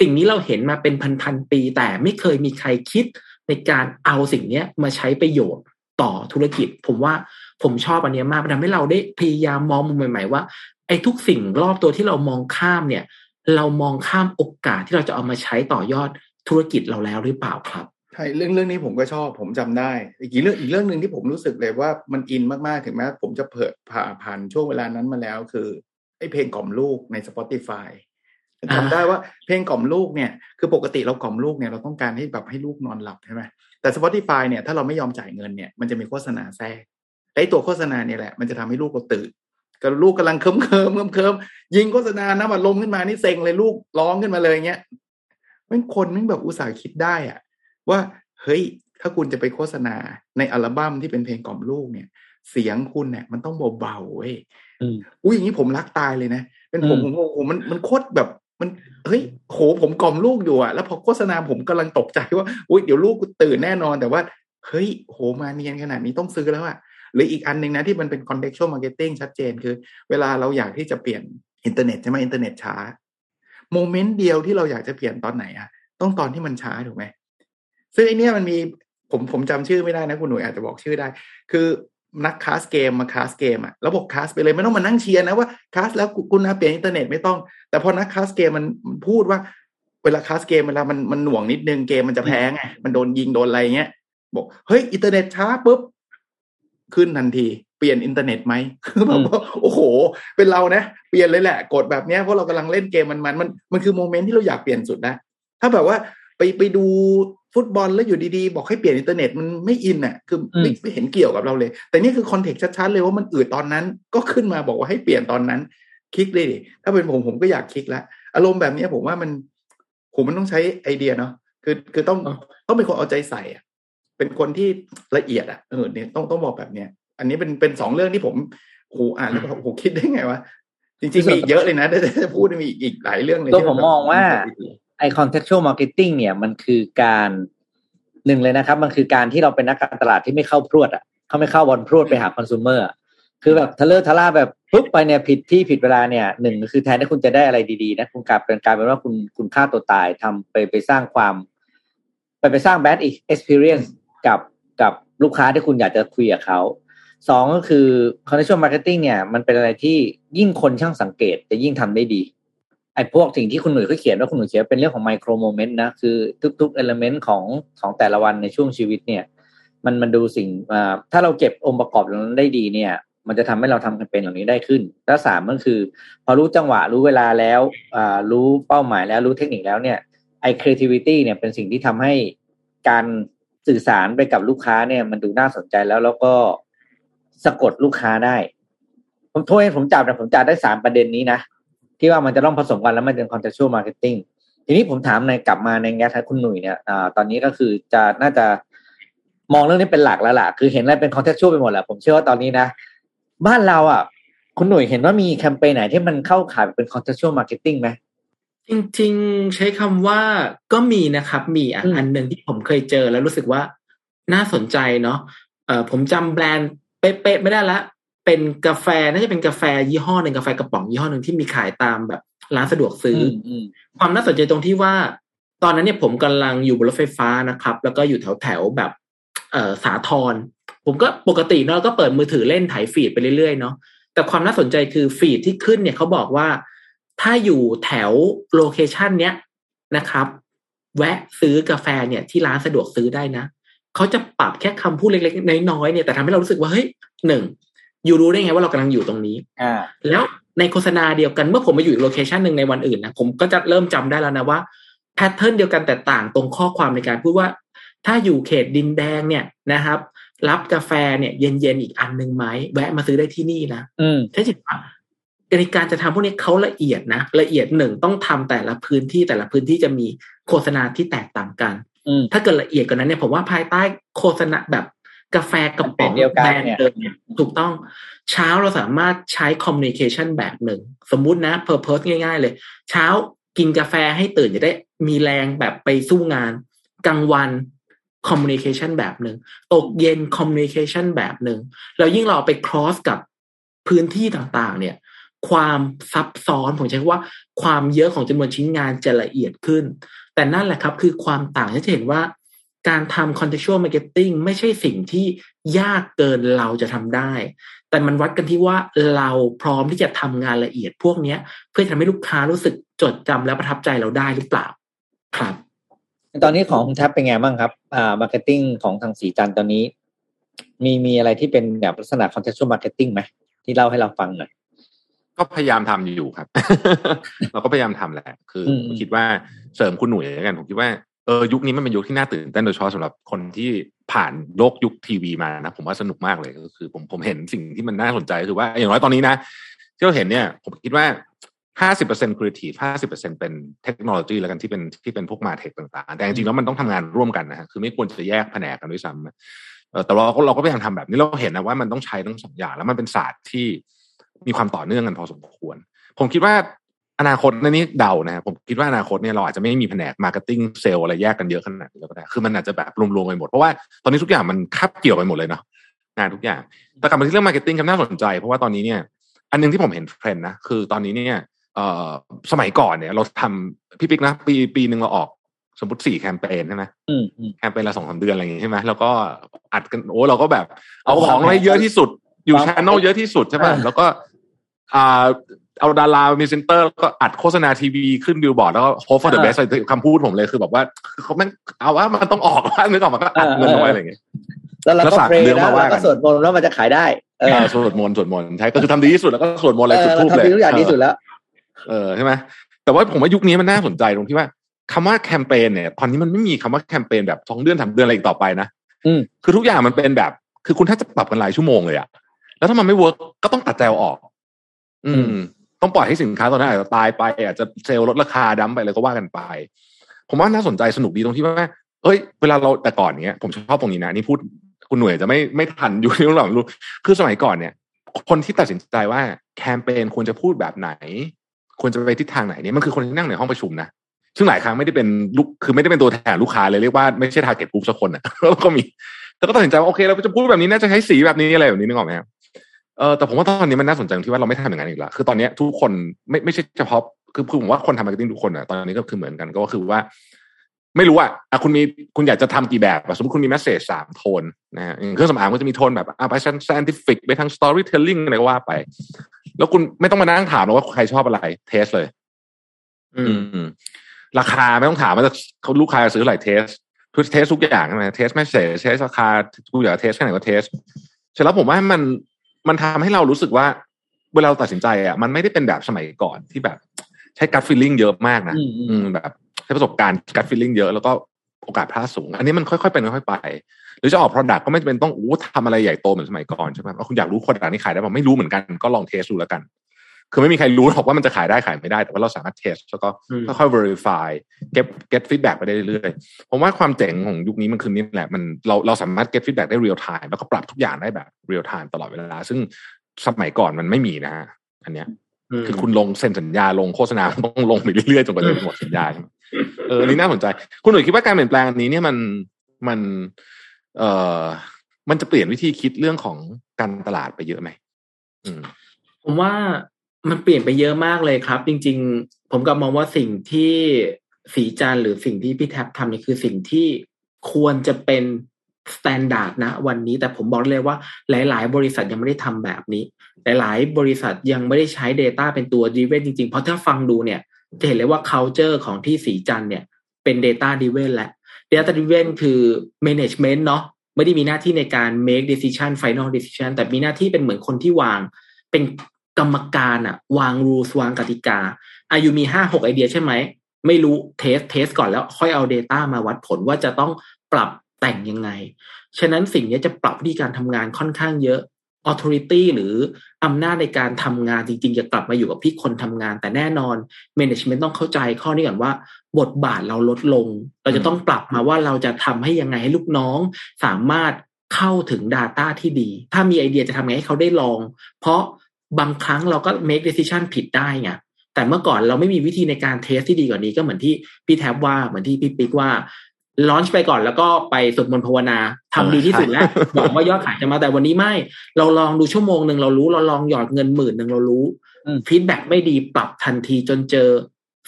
สิ่งนี้เราเห็นมาเป็นพันๆปี แต่ไม่เคยมีใครคิดในการเอาสิ่งนี้มาใช้ประโยชน์ต่อธุรกิจ ผมว่าผมชอบอันนี้มากทำให้เราได้พยายามมองมุมใหม่ๆว่าไอ้ทุกสิ่งรอบตัวที่เรามองข้ามเนี่ย เรามองข้ามโอกาสที่เราจะเอามาใช้ต่อยอดธุรกิจเราแล้วหรือเปล่าครับใช่เรื่องเรื่องนี้ผมก็ชอบผมจำได้ อีกเรื่องอีกเรื่องหนึ่งที่ผมรู้สึกเลยว่ามันอินมากๆถึงแม้ผมจะเผิดผ่าผ่านช่วงเวลานั้นมาแล้ว คือ ไอ้เพลงกล่อมลูกใน Spotify จำได้ว่าเพลงกล่อมลูกเนี่ยคือปกติเรากล่อมลูกเนี่ยเราต้องการให้แบบให้ลูกนอนหลับใช่ไหมแต่ Spotify เนี่ยถ้าเราไม่ยอมจ่ายเงินเนี่ยมันจะมีโฆษณาแทรกไอ้ตัวโฆษณาเนี่ยแหละมันจะทำให้ลูกเราตื่นก็ลูกกำลังเคิมเคิมเคิมเคิมยิงโฆษณานะมันลมขึ้นมานี่เซ็งเลยลูกร้องขึ้นมาเลยเงี้ยมันคนมันแบบอุตส่าห์คิดได้อะว่าเฮ้ยถ้าคุณจะไปโฆษณาในอัลบั้มที่เป็นเพลงกล่อมลูกเนี่ย เสียงคุณเนี่ยมันต้องเบาๆเว้ย อุ้ยอย่างนี้ผมรักตายเลยนะ เป็นผมผมโอ้มันมันโคตรแบบมันเฮ้ยโหผมกล่อมลูกอยู่อะแล้วพอโฆษณาผมกำลังตกใจว่าอุ้ยเดี๋ยวลูกกูตื่นแน่นอน แต่ว่าเฮ้ยโหมาเนียนขนาดนี้ต้องซื้อแล้วอะหรืออีกอันหนึ่งนะที่มันเป็น contextual marketing ชัดเจนคือ เวลาเราอยากที่จะเปลี่ยนอินเทอร์เน็ตใช่ไหมอินเทอร์เน็ตช้า moment เดียวที่เราอยากจะเปลี่ยนตอนไหนอะต้องตอนที่มันช้าถูกไหมซึ่งไอเนี้ยมันมีผมผมจำชื่อไม่ได้นะคุณหนุ่ยอาจจะบอกชื่อได้ คือ นัก cast เกมมา cast เกมอะแล้วบอก cast ไปเลยไม่ต้องมานั่งเชียร์นะว่า cast แล้วคุณนะเปลี่ยนอินเทอร์เน็ตไม่ต้อง แต่พอนัก cast เกมมันพูดว่า เวลา cast เกมเวลามันมันหน่วงนิดนึงเกมมันจะแพ้ไงมันโดนยิงโดนอะไรเงี้ยบอกเฮ้ยอินเทอร์เน็ตช้าปุ๊บขึ้นทันทีเปลี่ยนอินเทอร์เน็ตไหมคือแบบว่าโอ้โห เป็นเรานะเปลี่ยนเลยแหละกดแบบเนี้ยเพราะเรากำลังเล่นเกมมันมันมันมันคือ moment ที่เราอยากเปลี่ยนสุดนะ ถ้าแบบว่าไปไปดู ฟุตบอลแล้วอยู่ดีๆ บอกให้เปลี่ยนอินเทอร์เน็ตมันไม่อินอะคือไม่ไม่เห็นเกี่ยวกับเราเลย แต่นี่คือ context ชัดๆเลยว่ามันอืดตอนนั้นก็ขึ้นมาบอกว่าให้เปลี่ยนตอนนั้น คลิกเลยดิถ้าเป็นผมผมก็อยากคลิกแล้วอารมณ์แบบนี้ผมว่ามันผมมันต้องใช้ไอเดียเนาะคือคือต้องต้องเป็นคนเอาใจใส่อะเป็นคนที่ละเอียดอะเออเนี่ยต้องต้องบอกแบบเนี้ยอันนี้เป็นเป็นสองเรื่องที่ผมโหอ่านแล้วโหคิดได้ไงวะจริงๆมีอีกเยอะเลยนะถ้าจะพูดมีอีกหลายเรื่องเลยตัวผมมองว่า ไอ contextual marketing เนี่ยมันคือการหนึ่งเลยนะครับ มันคือการที่เราเป็นนักการตลาดที่ไม่เข้าพรวดอะเขาไม่เข้าบอลพรวดไปหาคอน sumer คือแบบทะเลทะล่าแบบปุ๊บไปเนี่ยผิดที่ผิดเวลาเนี่ยหนึ่งคือแทนที่คุณจะได้อะไรดีๆนะคุณกลับเป็นกลายเป็นว่าคุณคุณฆ่าตัวตายทำไปไปสร้างความ ไปไปสร้าง bad experience กับกับลูกค้าที่คุณอยากจะคุยกับเขาสองก็คือ contextual marketing เนี่ย มันเป็นอะไรที่ยิ่งคนช่างสังเกตจะยิ่งทำได้ดี ไอ้พวกสิ่งที่คุณหนุ่ยเขาเขียนว่าคุณหนุ่ยเขียนเป็นเรื่องของไมโครโมเมนต์นะคือทุกๆเอลเมนต์ของของแต่ละวันในช่วงชีวิตเนี่ย มันมันดูสิ่งถ้าเราเก็บองค์ประกอบตรงนั้นได้ดีเนี่ย มันจะทำให้เราทำแคมเปญเหล่านี้ได้ขึ้นแล้วสามก็คือ พอรู้จังหวะรู้เวลาแล้วรู้เป้าหมายแล้วรู้เทคนิคแล้วเนี่ยไอ้ creativity เนี่ยเป็นสิ่งที่ทำให้การสื่อสารไปกับลูกค้าเนี่ย มันดูน่าสนใจแล้วแล้วก็สะกดลูกค้าได้ ผมโทษผมจับแต่ผมจับได้สามประเด็นนี้นะ ที่ว่ามันจะต้องผสมกันแล้วมันเป็น contextual marketing ทีนี้ผมถามในกลับมาในแง่ทางคุณหนุ่ยเนี่ยอตอนนี้ก็คือจะน่าจะมองเรื่องนี้เป็นหลักแล้วล่ะ คือเห็นอะไรเป็น contextual ไปหมดแล้วผมเชื่อว่าตอนนี้นะ บ้านเราอะ คุณหนุ่ยเห็นว่ามีแคมเปญไหนที่มันเข้าขายเป็น contextual marketing ไหมจริงๆ ใช้คำว่าก็มีนะครับ มีอันหนึ่งที่ผมเคยเจอแล้วรู้สึกว่าน่าสนใจเนาะเออผมจำแบรนด์เป๊ะๆไม่ได้ละ เป็นกาแฟน่าจะเป็นกาแฟยี่ห้อหนึ่งกาแฟกระป๋องยี่ห้อหนึ่งที่มีขายตามแบบร้านสะดวกซื้อความน่าสนใจตรงที่ว่า ตอนนั้นเนี่ยผมกำลังอยู่บนรถไฟฟ้านะครับ แล้วก็อยู่แถวแถวแบบ เออสาทรผมก็ปกติเนาะก็เปิดมือถือเล่นถ่ายฟีดไปเรื่อยๆเนาะแต่ความน่าสนใจคือฟีดที่ขึ้นเนี่ยเขาบอกว่า ถ้าอยู่แถวโลเคชันเนี้ยนะครับ แวะซื้อกาแฟเนี่ยที่ร้านสะดวกซื้อได้นะเขาจะปรับแค่คำพูดเล็กๆน้อยๆเนี่ยแต่ทำให้เรารู้สึกว่าเฮ้ยหนึ่ง อยู่รู้ได้ไงว่าเรากำลังอยู่ตรงนี้อ่าแล้วในโฆษณาเดียวกันเมื่อผมมาอยู่โลเคชันหนึ่งในวันอื่นนะผมก็จะเริ่มจำได้แล้วนะว่าแพทเทิร์นเดียวกันแต่ต่างตรงข้อความในการพูดว่า ถ้าอยู่เขตดินแดงเนี่ยนะครับ รับกาแฟเนี่ยเย็นๆอีกอันหนึ่งไหมแวะมาซื้อได้ที่นี่นะอืมใช่จิตว่าในการจะทำพวกนี้เขาละเอียดนะละเอียดหนึ่งต้องทำแต่ละพื้นที่แต่ละพื้นที่จะมีโฆษณาที่แตกต่างกันถ้าเกิดละเอียดกว่านั้นเนี่ยผมว่าภายใต้โฆษณาแบบ กาแฟกระป๋องแบรนด์เดิมเนี่ยถูกต้องเช้าเราสามารถใช้ communication แบบหนึ่ง สมมุตินะ purpose ง่าย ๆ เลย เช้ากินกาแฟให้ตื่นจะได้มีแรงแบบไปสู้งาน กลางวัน communication แบบหนึ่งตกเย็น communication แบบหนึ่งแล้วยิ่งเราไป cross กับพื้นที่ต่างๆ เนี่ย ความซับซ้อนผมใช้ว่าความเยอะของจำนวนชิ้นงานจะละเอียดขึ้น แต่นั่นแหละครับคือความต่างที่จะเห็นว่า การทำ contextual marketing ไม่ใช่สิ่งที่ยากเกินเราจะทำได้ แต่มันวัดกันที่ว่าเราพร้อมที่จะทำงานละเอียดพวกนี้เพื่อทำให้ลูกค้ารู้สึกจดจำและประทับใจเราได้หรือเปล่า ครับ ตอนนี้ของคุณแท็บเป็นไงบ้างครับอ่า marketing ของทางสีจันตอนนี้ มีมีอะไรที่เป็นแบบลักษณะ contextual marketing ไหมที่เล่าให้เราฟังหน่อยก็พยายามทำอยู่ครับ เราก็พยายามทำแหละ คือคิดว่าเสริมคุณหนุ่ยกันผมคิดว่า เออยุคนี้มันเป็นยุคที่น่าตื่นเต้นโดยเฉพาะสำหรับคนที่ผ่านโลกยุคทีวีมานะผมว่าสนุกมากเลยก็คือ ผมผมเห็นสิ่งที่มันน่าสนใจคือว่าอย่างน้อยตอนนี้นะที่เราเห็นเนี่ย ผมคิดว่าห้าสิบเปอร์เซ็นต์ครีเอทีฟห้าสิบเปอร์เซ็นต์เป็นเทคโนโลยีแล้วกันที่เป็นที่เป็นพวก MarTech ต่างๆ แต่จริงๆแล้วมันต้องทำงานร่วมกันนะฮะคือไม่ควรจะแยกแผนกกันด้วยซ้ำแต่เราก็เราก็พยายามทำแบบนี้เราเห็นนะว่ามันต้องใช้ทั้งสองอย่างแล้วมันเป็นศาสตร์ที่มีความต่อเนื่องกันพอสมควร ผมคิดว่า อนาคตในนี้เดานะผมคิดว่าอนาคตเนี่ยเราอาจจะไม่มีแผนก marketing sales อะไรแยกกันเยอะขนาดนี้ก็ได้คือมันอาจจะแบบรวมๆไปหมดเพราะว่าตอนนี้ทุกอย่างมันคาบเกี่ยวไปหมดเลยเนาะงานทุกอย่าง แต่กลับมาที่เรื่อง marketing ครับน่าสนใจ เพราะว่าตอนนี้เนี่ย อันนึงที่ผมเห็นเทรนด์นะคือตอนนี้เนี่ยเอ่อสมัยก่อนเนี่ย เราทำพี่ปิ๊กนะปีปีหนึ่งเราออกสมมติสี่แคมเปญใช่ไหมแคมเปญละสองสามเดือนอะไรอย่างงี้ใช่ไหมแล้วก็อัดกันโอ้เราก็แบบ เอาของไว้เยอะที่สุดอยู่ชานอลเยอะที่สุดใช่ไหมแล้วก็อ่าเอาดารามีเซนเตอร์ก็อัดโฆษณาทีวีขึ้นบิลบอร์ดแล้วก็โฮฟอร์เดอะเบสคำพูดผมเลยคือแบบว่าเขาแม่งเอาว่ามันต้องออกว่านึกออกมาก็อัดเงินเอาไว้อะไรอย่างเงี้ยแล้วเราก็เพลงแล้วเราก็สวดมนต์แล้วมันจะขายได้เออสวดมนต์สวดมนต์ใช่ก็คือทำดีที่สุดแล้วก็สวดมนต์อะไรจุดทูบเลยทำดีทุกอย่างดีสุดแล้ว เออใช่ไหมแต่ว่าผมว่ายุคนี้มันน่าสนใจตรงที่ว่าคำว่าแคมเปญเนี่ย ตอนนี้มันไม่มีคำว่าแคมเปญแบบสองเดือนสามเดือนอะไรอีกต่อไปนะอืมคือทุกอย่างมันเป็นแบบ คือคุณถ้าจะปรับกันรายชั่วโมงเลยอะแล้วถ้ามันไม่ work ก็ต้องตัดใจเอาออก อืม ต้องปล่อยให้สินค้าตัวนั้นอาจจะตายไปอาจจะเซลล์ลดราคา dump ไปเลยก็ว่ากันไป ผมว่าน่าสนใจสนุกดีตรงที่ว่าเอ้ยเวลาเราแต่ก่อนเนี้ยผมชอบตรงนี้นะนี่พูดคุณหนุ่ยจะไม่ไม่ทันอยู่ที่หลังรู้คือสมัยก่อนเนี่ย คนที่ตัดสินใจว่าแคมเปญควรจะพูดแบบไหน ควรจะไปทิศทางไหนเนี่ยมันคือคนที่นั่งในห้องประชุมนะซึ่งหลายครั้งไม่ได้เป็นลูกคือไม่ได้เป็นตัวแทนลูกค้าเลยเรียกว่าไม่ใช่ target กลุ่มสักคนนะแล้วก็มีแต่ก็ตัดสินใจว่าโอเคเราจะพูดแบบนี้น่าจะใช้สีแบบนี้อะไรแบบนี้นึกออกไหมครับ เออแต่ผมว่าตอนนี้มันน่าสนใจตรงที่ว่าเราไม่ทำอย่างนั้นอีกแล้วคือตอนนี้ทุกคนไม่ไม่ใช่เฉพาะคือคือผมว่าคนทำ marketing ทุกคนอะตอนนี้ก็คือเหมือนกันก็คือว่า ไม่รู้อะอะคุณมีคุณอยากจะทำกี่แบบอะสมมติคุณมี message สามโทนนะฮะอย่างเครื่องสำอางก็จะมีโทนแบบอะไป scientific ไปทาง storytelling อะไรก็ว่าไป แล้วคุณไม่ต้องมานั่งถามหรอกว่าใครชอบอะไร test เลย อืมอืมราคาไม่ต้องถามว่าจะเขาลูกค้าจะซื้ออะไร test ทุก test ทุกอย่างใช่ไหม test ไม่เสร็จ test ราคาทุกอย่าง test แค่ไหนก็ test เสร็จแล้วผมว่ามัน มันทำให้เรารู้สึกว่า เวลาเราตัดสินใจอะมันไม่ได้เป็นแบบสมัยก่อนที่แบบ ใช้การ feeling เยอะมากนะอืมอืมอืมแบบใช้ประสบการณ์การ feeling เยอะแล้วก็โอกาสพลาดสูง อันนี้มันค่อยๆเป็นค่อยๆไป หรือจะออก Product ก็ไม่จำเป็นต้องอู้ทำอะไรใหญ่โตเหมือนสมัยก่อนใช่ไหมว่าคุณอยากรู้ Product นี้ขายได้ป่ะไม่รู้เหมือนกันก็ลอง test ดูแล้วกัน คือไม่มีใครรู้หรอกว่ามันจะขายได้ขายไม่ได้ แต่ว่าเราสามารถเทสแล้วก็อืมค่อยๆ verify เก็บ get feedback ไปได้เรื่อยๆผมว่าความเจ๋งของยุคนี้มันคือนี่แหละมันเราเราสามารถ get feedback ได้ real time แล้วก็ปรับทุกอย่างได้แบบ real time ตลอดเวลา ซึ่งสมัยก่อนมันไม่มีนะฮะอันเนี้ยคือคุณลงเซ็นสัญญาลงโฆษณาต้องลงไปเรื่อยๆจนกว่าจะหมดสัญญาใช่ไหมเอออันนี้น่าสนใจ คุณหนุ่ยคิดว่าการเปลี่ยนแปลงอันนี้เนี่ยมันมัน เอ่อมันจะเปลี่ยนวิธีคิดเรื่องของการตลาดไปเยอะไหมอืมผมว่า มันเปลี่ยนไปเยอะมากเลยครับ จริง ๆ ผมก็มองว่าสิ่งที่ศรีจันทร์หรือสิ่งที่พี่แท็บทำนี่คือสิ่งที่ควรจะเป็น standard นะวันนี้แต่ผมบอกเลยว่าหลาย ๆ บริษัทยังไม่ได้ทำแบบนี้ หลาย ๆ บริษัทยังไม่ได้ใช้ Data เป็นตัว driven จริง ๆ เพราะถ้าฟังดูเนี่ย จะเห็นเลยว่า culture ของที่ศรีจันทร์เนี่ยเป็น Data driven แหละ Data driven คือ management เนาะไม่ได้มีหน้าที่ในการ make decision final decision แต่มีหน้าที่เป็นเหมือนคนที่วาง เป็น กรรมการอะวาง rules วางกติกา อะ you มีห้าหกไอเดียใช่ไหม ไม่รู้ test test ก่อนแล้วค่อยเอา Data มาวัดผลว่าจะต้องปรับแต่งยังไง ฉะนั้นสิ่งนี้จะปรับวิธีการทำงานค่อนข้างเยอะ authority หรืออำนาจในการทำงานจริงๆ จะกลับมาอยู่กับที่คนทำงาน แต่แน่นอน management ต้องเข้าใจข้อนี้ก่อนว่า บทบาทเราลดลง เราจะต้องปรับมาว่าเราจะทำให้ยังไงให้ลูกน้อง สามารถเข้าถึง Data ที่ดี ถ้ามีไอเดียจะทำไงให้เขาได้ลอง เพราะ บางครั้งเราก็ make decision ผิดได้ไงแต่เมื่อก่อนเราไม่มีวิธีในการเทสที่ดีกว่านี้ก็เหมือนที่พี่แท็บว่าเหมือนที่พี่ปิ๊กว่าลอนช์ไปก่อนแล้วก็ไปสวดมนต์ภาวนาทำดีที่สุดแล้วหวังว่ายอดขายจะมาแต่วันนี้ไม่ เราลองดูชั่วโมงหนึ่งเรารู้เราลองหยอดเงินหมื่นหนึ่งเรารู้อืม feedback ไม่ดีปรับทันทีจนเจอ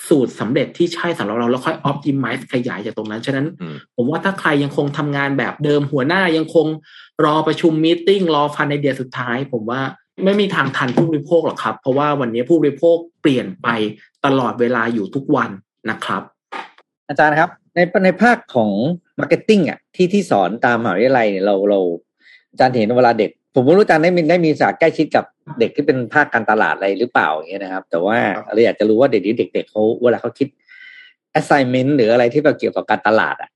สูตรสำเร็จที่ใช่สำหรับเราแล้วค่อยออ t ติ i z e ขยายจากตรงนั้น ฉะนั้นอืมผมว่าถ้าใครยังคงทำงานแบบเดิมหัวหน้ายังคงรอประชุม meeting รอฟันไอเดียสุดท้าย ผมว่า ไม่มีทางทันผู้บริโภคหรอกครับ เพราะว่าวันนี้ผู้บริโภคเปลี่ยนไปตลอดเวลาอยู่ทุกวันนะครับ อาจารย์ครับ ในในภาคของ marketing อะที่ที่สอนตามมหาวิทยาลัยเนี่ยเราเราอาจารย์เห็นเวลาเด็ก ผมไม่รู้อาจารย์ได้มีได้มีศาสตร์ใกล้ชิดกับเด็กที่เป็นภาคการตลาดอะไรหรือเปล่าอย่างเงี้ยนะครับ แต่ว่าครับเราอยากจะรู้ว่าเด็กนี้เด็ก ๆเขาเวลาเขาคิด assignment หรืออะไรที่แบบเกี่ยวกับการตลาดอะ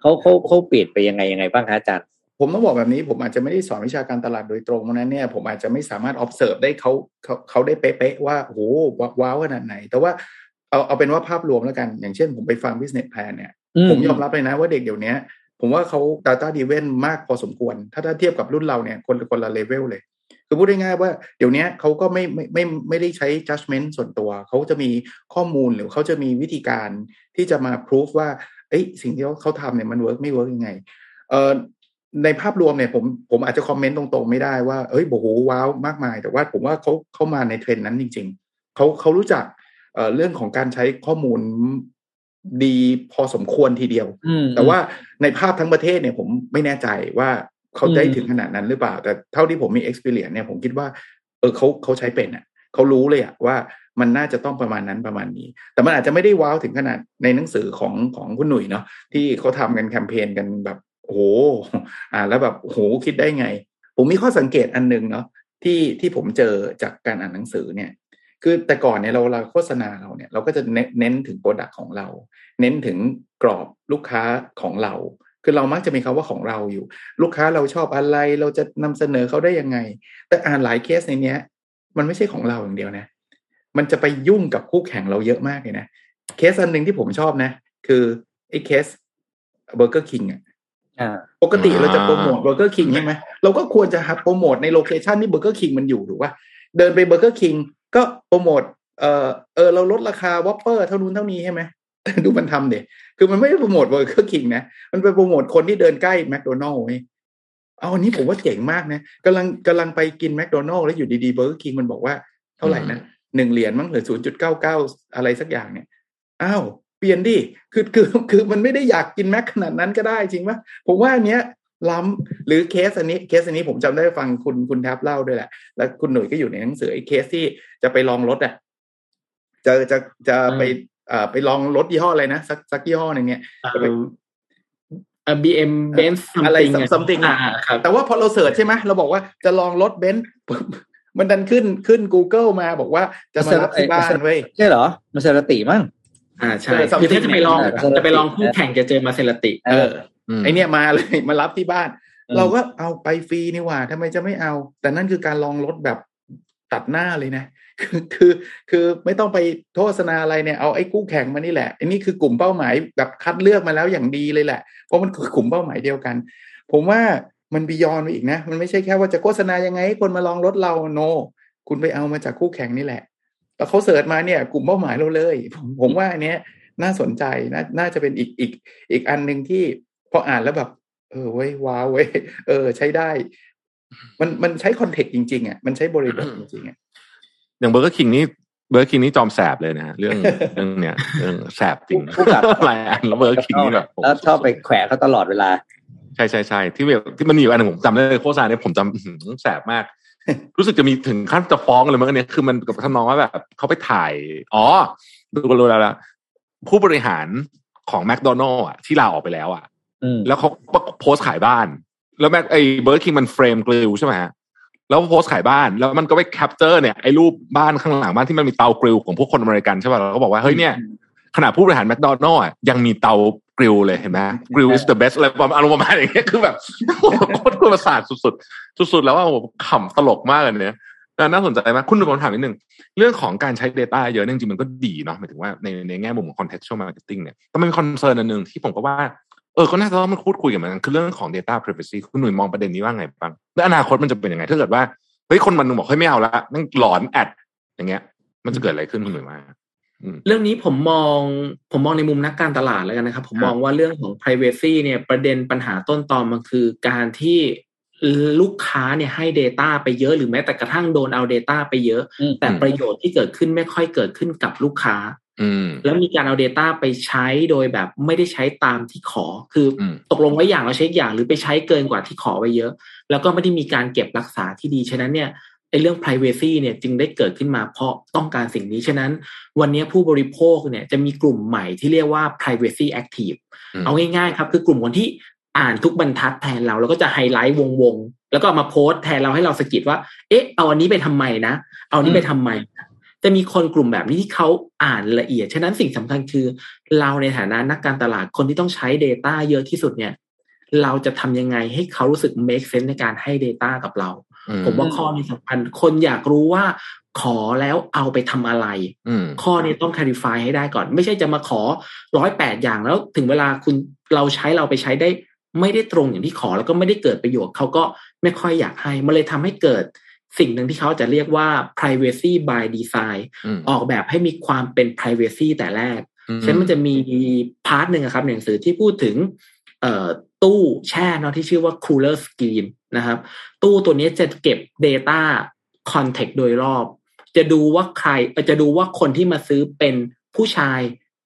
เขาเขาเขาเปลี่ยนไปยังไงยังไงบ้างคะอาจารย์ ผมต้องบอกแบบนี้ผมอาจจะไม่ได้สอนวิชาการตลาดโดยตรงเพราะฉะนั้นเนี่ยผมอาจจะไม่สามารถ observe ได้เขาเขาเขาได้เป๊ะๆว่าโอ้โหว้าวขนาดไหน แต่ว่าเอาเอาเป็นว่าภาพรวมแล้วกัน อย่างเช่นผมไปฟัง business plan เนี่ย ผมยอมรับเลยนะว่าเด็กเดี๋ยวนี้ผมว่าเขา data driven มากพอสมควร ถ้าถ้าเทียบกับรุ่นเราเนี่ยคนคนละเลเวลเลยคือพูดง่ายๆว่าเดี๋ยวนี้เขาก็ไม่ไม่ไม่ไม่ได้ใช้ judgment ส่วนตัว เขาจะมีข้อมูลหรือเขาจะมีวิธีการที่จะมา proof ว่าเอ้ยสิ่งที่เขาทำเนี่ยมันเวิร์กไม่เวิร์กยังไงเอ่อ ในภาพรวมเนี่ยผมผมอาจจะคอมเมนต์ตรงๆไม่ได้ว่าเอ้ยโอ้โหว้าวมากมาย แต่ว่าผมว่าเขาเขามาในเทรนด์นั้นจริง ๆเขาเขารู้จักเอ่อเรื่องของการใช้ข้อมูลดีพอสมควรทีเดียวอืมแต่ว่าในภาพทั้งประเทศเนี่ยผมไม่แน่ใจว่าเขาได้อืมถึงขนาดนั้นหรือเปล่า แต่เท่าที่ผมมี experience เนี่ยผมคิดว่า เออเขาเขาใช้เป็นอะเขารู้เลยอะว่ามันน่าจะต้องประมาณนั้นประมาณนี้ แต่มันอาจจะไม่ได้ว้าวถึงขนาดในหนังสือของของคุณหนุ่ยเนาะที่เขาทำกันแคมเปญกันแบบ โอ้โหอ่า แล้วแบบโอ้โหคิดได้ไง ผมมีข้อสังเกตอันหนึงเนาะที่ที่ผมเจอจากการอ่านหนังสือเนี่ย คือแต่ก่อนเนี่ยเราเราโฆษณาเราเนี่ย เราก็จะเน้นถึง product ของเรา เน้นถึงกลุ่มลูกค้าของเรา คือเรามักจะมีคำว่าของเราอยู่ ลูกค้าเราชอบอะไรเราจะนำเสนอเขาได้ยังไง แต่อ่านหลายเคสในเนี้ย มันไม่ใช่ของเราอย่างเดียวนะ มันจะไปยุ่งกับคู่แข่งเราเยอะมากเลยนะเคสอันหนึ่งที่ผมชอบนะ คือไอ้เคสเบอร์เกอร์คิงอะ ปกติเราจะโปรโมทเบอร์เกอร์คิงใช่ไหมเราก็ควรจะโปรโมทใน location ที่เบอร์เกอร์คิงมันอยู่ถูกป่ะเดินไปเบอร์เกอร์คิงก็โปรโมทเออเออเราลดราคาวอปเปอร์เท่านู้นเท่านี้ใช่ไหมดูมันทำดิคือมันไม่ได้โปรโมทเบอร์เกอร์คิงนะมันไปโปรโมทคนที่เดินใกล้แมคโดนัลล์ไงเอาอันนี้ผมว่าเจ๋งมากนะกำลังกำลังไปกินแมคโดนัลล์แล้วอยู่ดีๆเบอร์เกอร์คิงมันบอกว่าเท่าไหร่นะหนึ่งเหรียญมั้งหรือศูนย์จุดเก้าเก้าอะไรสักอย่างเนี่ยอ้าว เปลี่ยนดิคือคือคือมันไม่ได้อยากกินแม็กขนาดนั้นก็ได้จริงปะผมว่าอันเนี้ยล้ำหรือเคสอันนี้เคสอันนี้ผมจำได้ฟังคุณคุณแท็บเล่าด้วยแหละ แล้วคุณหนุ่ยก็อยู่ในหนังสือไอ้เคสที่จะไปลองรถอะจะจะจะไปอ่าไปลองรถยี่ห้ออะไรนะสักสักยี่ห้อหนึ่งเนี่ยจะไปบีเอ็มเบนซ์อะไร something อะแต่ว่าพอเรา search ใช่ไหมเราบอกว่าจะลองรถเบนซ์มันดันขึ้นขึ้น Google มาบอกว่าจะมารับที่บ้านเว้ยใช่เหรอมาเซรติมั้ง อ่าใช่คือถ้าจะไปลองจะไปลองคู่แข่งจะเจอมาเซรติเออไอเนี้ยมาเลยมารับที่บ้าน เราก็เอาไปฟรีนี่หว่าทำไมจะไม่เอา แต่นั่นคือการลองรถแบบตัดหน้าเลยนะคือคือคือไม่ต้องไปโฆษณาอะไรเนี่ยเอาไอ้คู่แข่งมานี่แหละอันนี้คือกลุ่มเป้าหมายแบบคัดเลือกมาแล้วอย่างดีเลยแหละ เพราะมันคือกลุ่มเป้าหมายเดียวกัน ผมว่ามันบียอนไปอีกนะ มันไม่ใช่แค่ว่าจะโฆษณายังไงคนมาลองรถเราโน คุณไปเอามาจากคู่แข่งนี่แหละ แล้วเขา search มาเนี่ยกลุ่มเป้าหมายเราเลย ผมผมว่าอันเนี้ยน่าสนใจน่าน่าจะเป็นอีกอีกอีกอันหนึ่งที่พออ่านแล้วแบบ เออเว้ยว้าวเว้ยเออ ใช้ได้ มันมันใช้ context จริงๆอะมันใช้บริบทจริงๆอะอย่างเบอร์เกอร์คิงนี่เบอร์คิงนี่จอมแสบเลยนะเรื่องเรื่องเนี้ยเรื่องแสบจริงผู้กับหลายอันแล้วเบอร์คิงนี่แบบแล้วชอบไปแขวะเขาตลอดเวลา ใช่ใช่ใช่ที่แบบที่มันมีอยู่อันหนึ่งผมจำได้โฆษณาเนี่ยผมจำแสบมาก รู้สึกจะมีถึงขั้นจะฟ้องเลยมั้งเนี่ยคือมันกับทำนองว่าแบบเขาไปถ่าย อ๋อดูกันรู้แล้วละผู้บริหารของแมคโดนัลล์อะที่ลาออกไปแล้วอะแล้วเขาโพสต์ขายบ้าน แล้วแม็กไอ้เบอร์คิงมัน flame grill ใช่ไหมฮะแล้วโพสต์ขายบ้านแล้วมันก็ไป capture เนี่ยไอ้รูปบ้านข้างหลังบ้านที่มันมีเตา grill ของพวกคนอเมริกันใช่ป่ะเราก็บอกว่าเฮ้ยเนี่ยขนาดผู้บริหารแมคโดนัลล์ยังมีเตา grill เลยเห็นไหมgrill is the best อะไรประมาณอารมณ์ประมาณอย่างเงี้ยคือแบบโคตรประสาทสุดๆ สุดๆ แล้วว่าผมขำตลกมากเลยเนี่ยน่าสนใจมากคุณผมถามนิดนึง เรื่องของการใช้ Data เยอะจริงๆมันก็ดีเนาะหมายถึงว่าในในแง่มุมของ contextual marketing เนี่ยแต่มันมี concern อันหนึ่งที่ผมก็ว่าเออก็น่าจะต้องมาพูดคุยกันเหมือนกันคือเรื่องของ data privacy คุณหนุ่ยมองประเด็นนี้ว่าไงบ้างแล้วอนาคตมันจะเป็นยังไง ถ้าเกิดว่าเฮ้ยคนมันนึงบอกเฮ้ยไม่เอาละนั่งหลอน ad อย่างเงี้ย มันจะเกิดอะไรขึ้นคุณหนุ่ยมา เรื่องนี้ผมมองผมมองในมุมนักการตลาดแล้วกันนะครับ ผมมองว่าเรื่องของ privacy เนี่ยประเด็นปัญหาต้นตอมันคือการที่ลูกค้าเนี่ยให้ Data ไปเยอะหรือแม้แต่กระทั่งโดนเอา Data ไปเยอะ แต่ประโยชน์ที่เกิดขึ้นไม่ค่อยเกิดขึ้นกับลูกค้าแล้วมีการเอา Data ไปใช้โดยแบบไม่ได้ใช้ตามที่ขอ คือตกลงไว้อย่างเราใช้อย่างหรือไปใช้เกินกว่าที่ขอไว้เยอะ แล้วก็ไม่ได้มีการเก็บรักษาที่ดีฉะนั้นเนี่ย ไอ้เรื่อง privacy เนี่ยจึงได้เกิดขึ้นมาเพราะต้องการสิ่งนี้ ฉะนั้นวันนี้ผู้บริโภคเนี่ยจะมีกลุ่มใหม่ที่เรียกว่า privacy active เอาง่ายๆครับคือกลุ่มคนที่อ่านทุกบรรทัดแทนเรา แล้วก็จะไฮไลท์วงๆ แล้วก็มาโพสแทนเราให้เราสกิดว่า เอ๊ะ เอาอันนี้ไปทำไมนะ เอานี้ไปทำไม จะมีคนกลุ่มแบบนี้ที่เขาอ่านละเอียด ฉะนั้นสิ่งสำคัญคือ เราในฐานะนักการตลาดคนที่ต้องใช้ Data เยอะที่สุดเนี่ย เราจะทำยังไงให้เขารู้สึก make sense ในการให้ Data กับเรา ผมว่าข้อนี้สำคัญคนอยากรู้ว่าขอแล้วเอาไปทำอะไรข้อนี้ต้อง clarify ให้ได้ก่อน ไม่ใช่จะมาขอร้อยแปดอย่างแล้วถึงเวลาคุณเราใช้เราไปใช้ได้ ไม่ได้ตรงอย่างที่ขอแล้วก็ไม่ได้เกิดประโยชน์เขาก็ไม่ค่อยอยากให้มันเลยทำให้เกิดสิ่งหนึ่งที่เขาจะเรียกว่า privacy by design ออกแบบให้มีความเป็น privacy แต่แรกฉะนั้นมันจะมี part หนึ่งครับหนังสือที่พูดถึงตู้แช่เนาะที่ชื่อว่า cooler screen นะครับ ตู้ตัวนี้จะเก็บ data context โดยรอบ จะดูว่าใครจะดูว่าคนที่มาซื้อเป็นผู้ชาย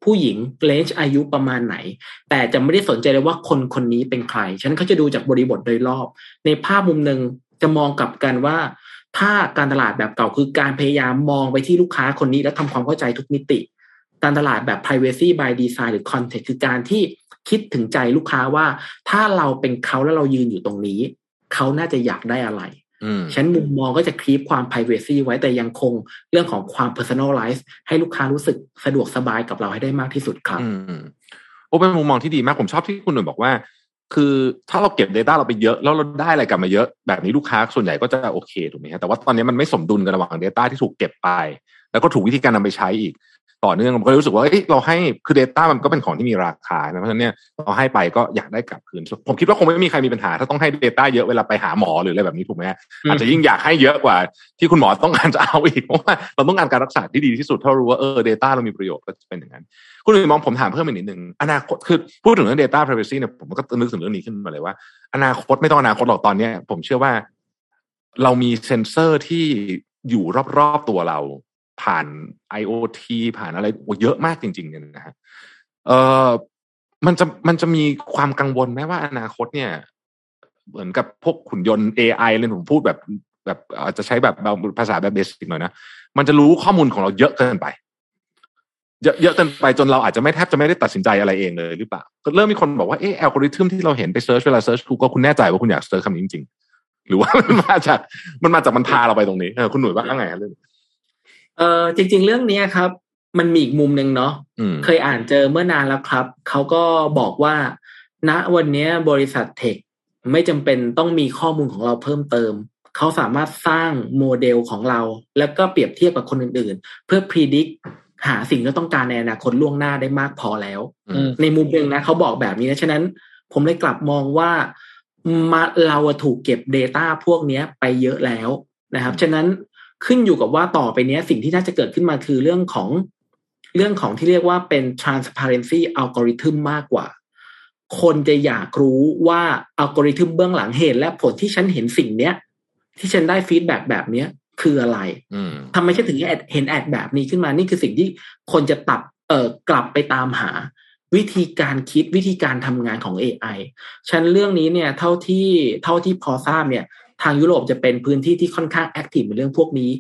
ผู้หญิง range อายุประมาณไหน แต่จะไม่ได้สนใจเลยว่าคนคนนี้เป็นใครฉะนั้นเขาจะดูจากบริบทโดยรอบ ในภาพมุมหนึ่งจะมองกลับกันว่า ถ้าการตลาดแบบเก่าคือการพยายามมองไปที่ลูกค้าคนนี้แล้วทำความเข้าใจทุกมิติ การตลาดแบบ privacy by design หรือ context คือการที่คิดถึงใจลูกค้าว่า ถ้าเราเป็นเขาแล้วเรายืนอยู่ตรงนี้ เขาน่าจะอยากได้อะไรฉันมุมมองก็จะคลีปความ privacy ไว้แต่ยังคงเรื่องของความ personalize ให้ลูกค้ารู้สึกสะดวกสบายกับเราให้ได้มากที่สุดครับโอ้เป็นมุมมองที่ดีมากผมชอบที่คุณหนุ่ยบอกว่า คือถ้าเราเก็บ Data เราไปเยอะ แล้วเราได้อะไรกลับมาเยอะ แบบนี้ลูกค้าส่วนใหญ่ก็จะโอเคถูกไหมฮะแต่ว่าตอนนี้มันไม่สมดุลกันระหว่าง Data ที่ถูกเก็บไป แล้วก็ถูกวิธีการนำไปใช้อีก ต่อเนื่องผมก็รู้สึกว่าเราให้คือ Data มันก็เป็นของที่มีราคาเพราะฉะนั้นเนี่ยเราให้ไปก็อยากได้กลับคืน ผมคิดว่าคงไม่มีใครมีปัญหา ถ้าต้องให้ Data เยอะเวลาไปหาหมอหรืออะไรแบบนี้ถูกไหมอาจจะยิ่งอยากให้เยอะกว่าที่คุณหมอต้องการจะเอาอีกเพราะว่าเราต้องการการรักษาที่ดีที่สุดถ้ารู้ว่าเออ Data เรามีประโยชน์ก็จะเป็นอย่างนั้น คุณมองผมถามเพิ่มอีกนิดนึงอนาคตคือพูดถึงเรื่อง Data Privacy เนี่ยผมก็นึกถึงเรื่องนี้ขึ้นมาเลยว่า อนาคตไม่ต้องอนาคตหรอกตอนเนี้ยผมเชื่อว่า เรามีเซ็นเซอร์ที่อยู่รอบๆตัวเรา ผ่าน IoT ผ่านอะไรเยอะมากจริง ๆ เนี่ยนะฮะเออมันจะมันจะมีความกังวลไหมว่าอนาคตเนี่ย เหมือนกับพวกหุ่นยนต์ AI เลยผมพูดแบบแบบอาจจะใช้แบบภาษาแบบ basic หน่อยนะมันจะรู้ข้อมูลของเราเยอะเกินไป เยอะเยอะเกินไปจนเราอาจจะไม่แทบจะไม่ได้ตัดสินใจอะไรเองเลยหรือเปล่าก็เริ่มมีคนบอกว่าเออแอลกอริทึมที่เราเห็นไป search เวลา search Google คุณแน่ใจว่าคุณอยาก search คำนี้จริง ๆ หรือว่ามันมาจากมันมาจากมันพาเราไปตรงนี้เออคุณหนุ่ยว่าไงเรื่อง ออจริง ๆ เรื่องนี้ครับ มันมีอีกมุมหนึ่งเนาะเคยอ่านเจอเมื่อนานแล้วครับ เขาก็บอกว่าณวันนี้บริษัทเทคไม่จำเป็นต้องมีข้อมูลของเราเพิ่มเติม เขาสามารถสร้างโมเดลของเรา แล้วก็เปรียบเทียบกับคนอื่น ๆ เพื่อพิจิตรหาสิ่งที่ต้องการในอนาคตล่วงหน้าได้มากพอแล้ว ในมุมหนึ่งนะเขาบอกแบบนี้นะฉะนั้น ผมเลยกลับมองว่ามาเราถูกเก็บ Data พวกนี้ไปเยอะแล้วนะครับ ฉะนั้น ขึ้นอยู่กับว่าต่อไปนี้สิ่งที่น่าจะเกิดขึ้นมาคือเรื่องของเรื่องของที่เรียกว่าเป็น transparency algorithm มากกว่า คนจะอยากรู้ว่าอัลกอริทึมเบื้องหลังเหตุและผลที่ฉันเห็นสิ่งเนี้ย ที่ฉันได้ฟีดแบ็แบบเนี้ยคืออะไรทำไมฉันถึงเห็นแอดแบบนี้ขึ้นมา นี่คือสิ่งที่คนจะตัดเอ่อกลับไปตามหา วิธีการคิดวิธีการทำงานของ AI ฉะนั้นเรื่องนี้เนี่ย เท่าที่เท่าที่พอทราบเนี่ย ทางยุโรปจะเป็นพื้นที่ที่ค่อนข้าง active ในเรื่องพวกนี้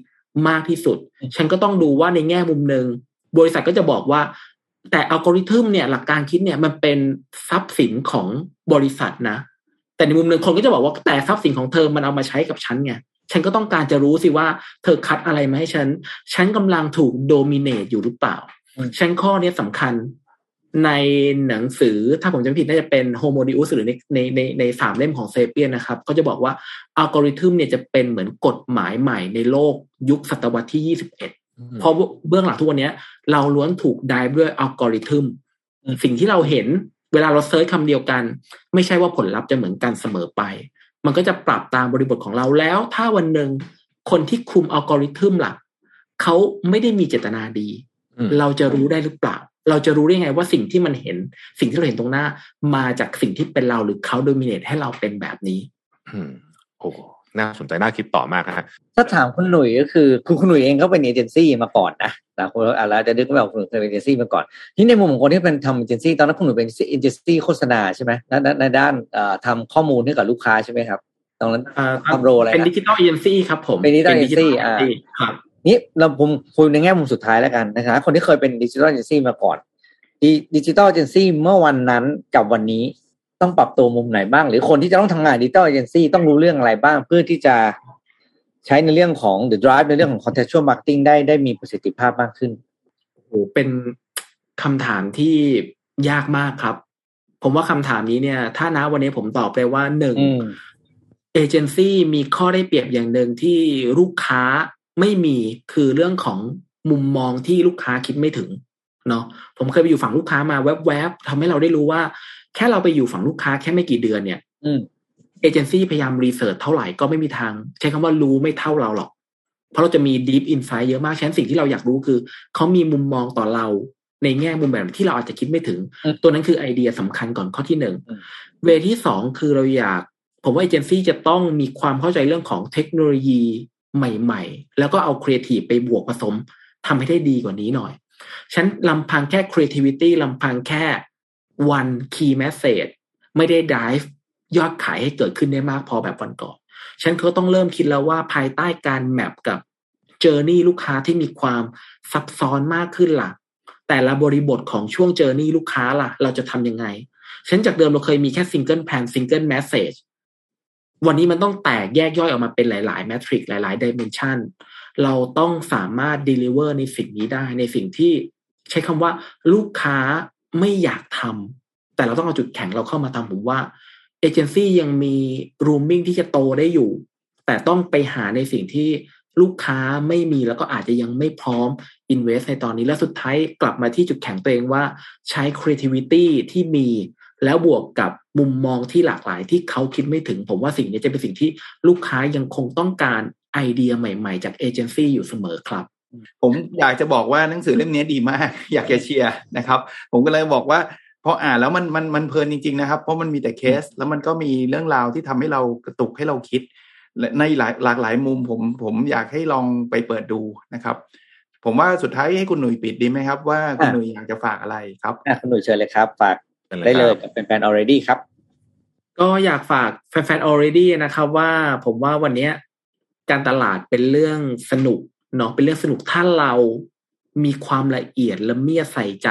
มากที่สุด ฉันก็ต้องดูว่าในแง่มุมหนึ่งบริษัทก็จะบอกว่า แต่อัลกอริทึมเนี่ยหลักการคิดเนี่ยมันเป็นทรัพย์สินของบริษัทนะ แต่ในมุมหนึ่งคนก็จะบอกว่าแต่ทรัพย์สินของเธอมันเอามาใช้กับฉันไงฉันก็ต้องการจะรู้สิว่าเธอคัดอะไรมาให้ฉัน ฉันกำลังถูก dominate อยู่หรือเปล่า ฉะนั้นข้อนี้สำคัญ ในหนังสือถ้าผมจำไม่ผิดน่าจะเป็น Homo Deus หรือในในในในสามเล่มของ Sapiens นะครับก็จะบอกว่าอัลกอริทึมเนี่ยจะเป็นเหมือนกฎหมายใหม่ในโลกยุคศตวรรษที่ยี่สิบเอ็ดเพราะเบื้องหลังทุกวันนี้เราล้วนถูกได้ด้วยอัลกอริทึมสิ่งที่เราเห็นเวลาเรา search คำเดียวกัน ไม่ใช่ว่าผลลัพธ์จะเหมือนกันเสมอไป มันก็จะปรับตามบริบทของเราแล้ว ถ้าวันหนึ่งคนที่คุมอัลกอริทึมหลักเขาไม่ได้มีเจตนาดี เราจะรู้ได้หรือเปล่า เราจะรู้ได้ไงว่าสิ่งที่มันเห็น สิ่งที่เราเห็นตรงหน้า มาจากสิ่งที่เป็นเราหรือเขา dominate ให้เราเป็นแบบนี้ อืมโอ้น่าสนใจน่าคิดต่อมากนะถ้าถามคุณหนุ่ยก็คือคุณคุณหนุ่ยเองเขาเป็นเอเจนซี่มาก่อนนะแต่คุณอะไรจะดึกไม่ออกคุณหนุ่ยเป็นเอเจนซี่มาก่อนที่ในมุมของคนที่เป็นทำเอเจนซี่ตอนนั้นคุณหนุ่ยเป็นเอเจนซี่โฆษณาใช่ไหมในในด้านทำข้อมูลให้กับลูกค้าใช่ไหมครับตรงนั้นทำโรอะไรเป็นดิจิตอลเอเจนซี่ครับผมเป็นดิจิตอลเอเจนซี่อ่า นี่เราผมคุยในแง่มุมสุดท้ายแล้วกันนะครับคนที่เคยเป็นดิจิทัลเอเจนซี่มาก่อนดิจิตอลเอเจนซี่เมื่อวันนั้นกับวันนี้ต้องปรับตัวมุมไหนบ้าง หรือคนที่จะต้องทำงานดิจิตอลเอเจนซี่ต้องรู้เรื่องอะไรบ้าง เพื่อที่จะใช้ในเรื่องของ data drive ในเรื่องของ contextual marketing ได้ได้มีประสิทธิภาพมากขึ้นโอ้โหเป็นคำถามที่ยากมากครับ ผมว่าคำถามนี้เนี่ย ถ้านะวันนี้ผมตอบไปว่าหนึ่งเอเจนซี่มีข้อได้เปรียบอย่างหนึ่งที่ลูกค้า ไม่มีคือเรื่องของมุมมองที่ลูกค้าคิดไม่ถึงเนาะผมเคยไปอยู่ฝั่งลูกค้ามาแวบๆทำให้เราได้รู้ว่า แค่เราไปอยู่ฝั่งลูกค้าแค่ไม่กี่เดือนเนี่ยเอเจนซี่พยายามรีเสิร์ชเท่าไหร่ก็ไม่มีทาง ใช้คำว่ารู้ไม่เท่าเราหรอก เพราะเราจะมี deep insight เยอะมากฉะนั้นสิ่งที่เราอยากรู้คือ เขามีมุมมองต่อเราในแง่มุมแบบที่เราอาจจะคิดไม่ถึง ตัวนั้นคือไอเดียสำคัญก่อนข้อที่หนึ่งข้อที่สองคือเราอยาก ผมว่าเอเจนซี่จะต้องมีความเข้าใจเรื่องของเทคโนโลยี ใหม่ๆ แล้วก็เอาครีเอทีฟไปบวกผสมทำให้ได้ดีกว่านี้หน่อยฉะนั้นลำพังแค่ creativity ลำพังแค่ one key message ไม่ได้ drive ยอดขายให้เกิดขึ้นได้มากพอแบบวันก่อน ฉันก็ต้องเริ่มคิดแล้วว่าภายใต้การแมปกับเจอร์นี่ลูกค้าที่มีความซับซ้อนมากขึ้นละ่ะ แต่ละบริบทของช่วงเจอร์นี่ลูกค้าล่ะ เราจะทำยังไง ฉันจากเดิมเราเคยมีแค่ซิงเกิ วันนี้มันต้องแตกแยกย่อยออกมาเป็นหลาย ๆ แมทริกหลาย ๆดิเมนชันเราต้องสามารถ deliver ในสิ่งนี้ได้ในสิ่งที่ใช้คำว่าลูกค้าไม่อยากทำแต่เราต้องเอาจุดแข็งเราเข้ามาทำผมว่าเอเจนซี่ยังมี rooming ที่จะโตได้อยู่ แต่ต้องไปหาในสิ่งที่ลูกค้าไม่มีแล้วก็อาจจะยังไม่พร้อม invest ในตอนนี้และสุดท้ายกลับมาที่จุดแข็งตัวเองว่าใช้ creativity ที่มี แล้วบวกกับมุมมองที่หลากหลายที่เขาคิดไม่ถึง ผมว่าสิ่งนี้จะเป็นสิ่งที่ลูกค้ายังคงต้องการไอเดียใหม่ๆ จากเอเจนซี่อยู่เสมอครับผมอยากจะบอกว่าหนังสือเล่มนี้ดีมาก อยากจะเชียร์นะครับ ผมก็เลยบอกว่าพออ่านแล้วมันมันมันเพลินจริง ๆ นะครับ เพราะมันมีแต่เคส แล้วมันก็มีเรื่องราวที่ทำให้เรากระตุกให้เราคิด ในหลายหลากหลายมุมผมผมอยากให้ลองไปเปิดดูนะครับ ผมว่าสุดท้ายให้คุณหนุ่ยปิดดีไหมครับ ว่าคุณหนุ่ยอยากจะฝากอะไรครับคุณหนุ่ยเชิญเลยครับ ฝาก ได้เลยเป็นแฟน already ครับ ก็อยากฝากแฟนๆ already นะครับ ว่าผมว่าวันนี้การตลาดเป็นเรื่องสนุกเนาะเป็นเรื่องสนุกถ้าเรามีความละเอียดละเมียดใส่ใจ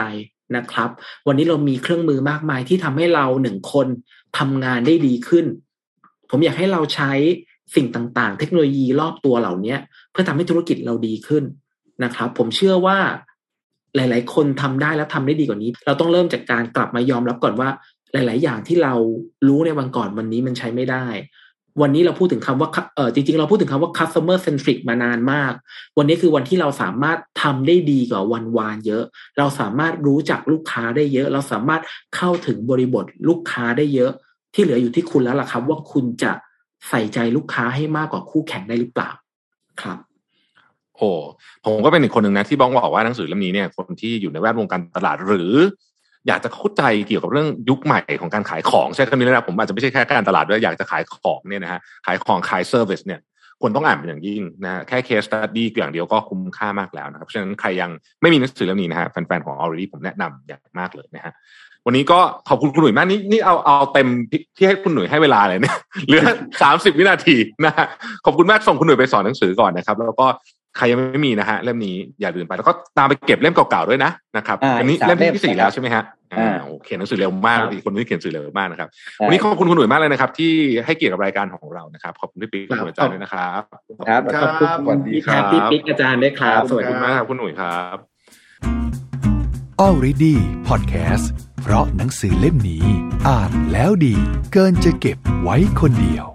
นะครับ วันนี้เรามีเครื่องมือมากมายที่ทำให้เราหนึ่งคนทำงานได้ดีขึ้น ผมอยากให้เราใช้สิ่งต่างๆ เทคโนโลยีรอบตัวเหล่านี้เพื่อทำให้ธุรกิจเราดีขึ้นนะครับ ผมเชื่อว่า หลาย ๆ คนทำได้แล้วทำได้ดีกว่านี้ เราต้องเริ่มจากการกลับมายอมรับก่อนว่า หลาย ๆ อย่างที่เรารู้ในวันก่อนวันนี้มันใช้ไม่ได้ วันนี้เราพูดถึงคำว่าเออจริง ๆ เราพูดถึงคำว่า customer centric มานานมาก วันนี้คือวันที่เราสามารถทำได้ดีกว่าวันวานเยอะ เราสามารถรู้จักลูกค้าได้เยอะ เราสามารถเข้าถึงบริบทลูกค้าได้เยอะ ที่เหลืออยู่ที่คุณแล้วล่ะครับ ว่าคุณจะใส่ใจลูกค้าให้มากกว่าคู่แข่งได้หรือเปล่าครับ โอ้ผมก็เป็นอีกคนหนึ่งนะที่บ้องบอกว่าหนังสือเล่มนี้เนี่ยคนที่อยู่ในแวดวงการตลาดหรือ อยากจะเข้าใจเกี่ยวกับเรื่องยุคใหม่ของการขายของใช่คำนี้นะผมอาจจะไม่ใช่แค่การตลาดด้วยอยากจะขายของเนี่ยนะฮะขายของขาย service เนี่ยควรต้องอ่านเป็นอย่างยิ่งนะแค่ case study อย่างเดียวก็คุ้มค่ามากแล้วนะครับเพราะฉะนั้นใครยังไม่มีหนังสือเล่มนี้นะฮะแฟนๆของ Already ผมแนะนำอย่างมากเลยนะฮะวันนี้ก็ขอบคุณคุณหนุ่ยมากนี่นี่เอาเอาเต็มที่ให้คุณหนุ่ยให้เวลาเลยเนี่ยเหลือสามสิบวินาทีนะฮะขอบคุณมากส่งคุณหนุ่ยไปสอนหนังสือก่อนนะครับ แล้วก็ ใครยังไม่มีนะฮะเล่มนี้อย่าลืมไปแล้วก็ตามไปเก็บเล่มเก่าๆด้วยนะนะครับอันนี้เล่มที่สี่แล้วใช่ไหมฮะอ่าโอเคหนังสือเร็วมากอีกคนที่เขียนหนังสือเร็วมากนะครับวันนี้ขอบคุณคุณหนุ่ยมากเลยนะครับ ที่ให้เกียรติกับรายการของเรานะครับขอบคุณพี่ปิ๊กคุณอาจารย์ด้วยนะครับครับขอบคุณสวัสดีครับพี่ปิ๊กอาจารย์ด้วยครับสวัสดีมากครับคุณหนุ่ยครับ Already Podcast เพราะหนังสือเล่มนี้ อ่านแล้วดี เกินจะเก็บไว้คนเดียว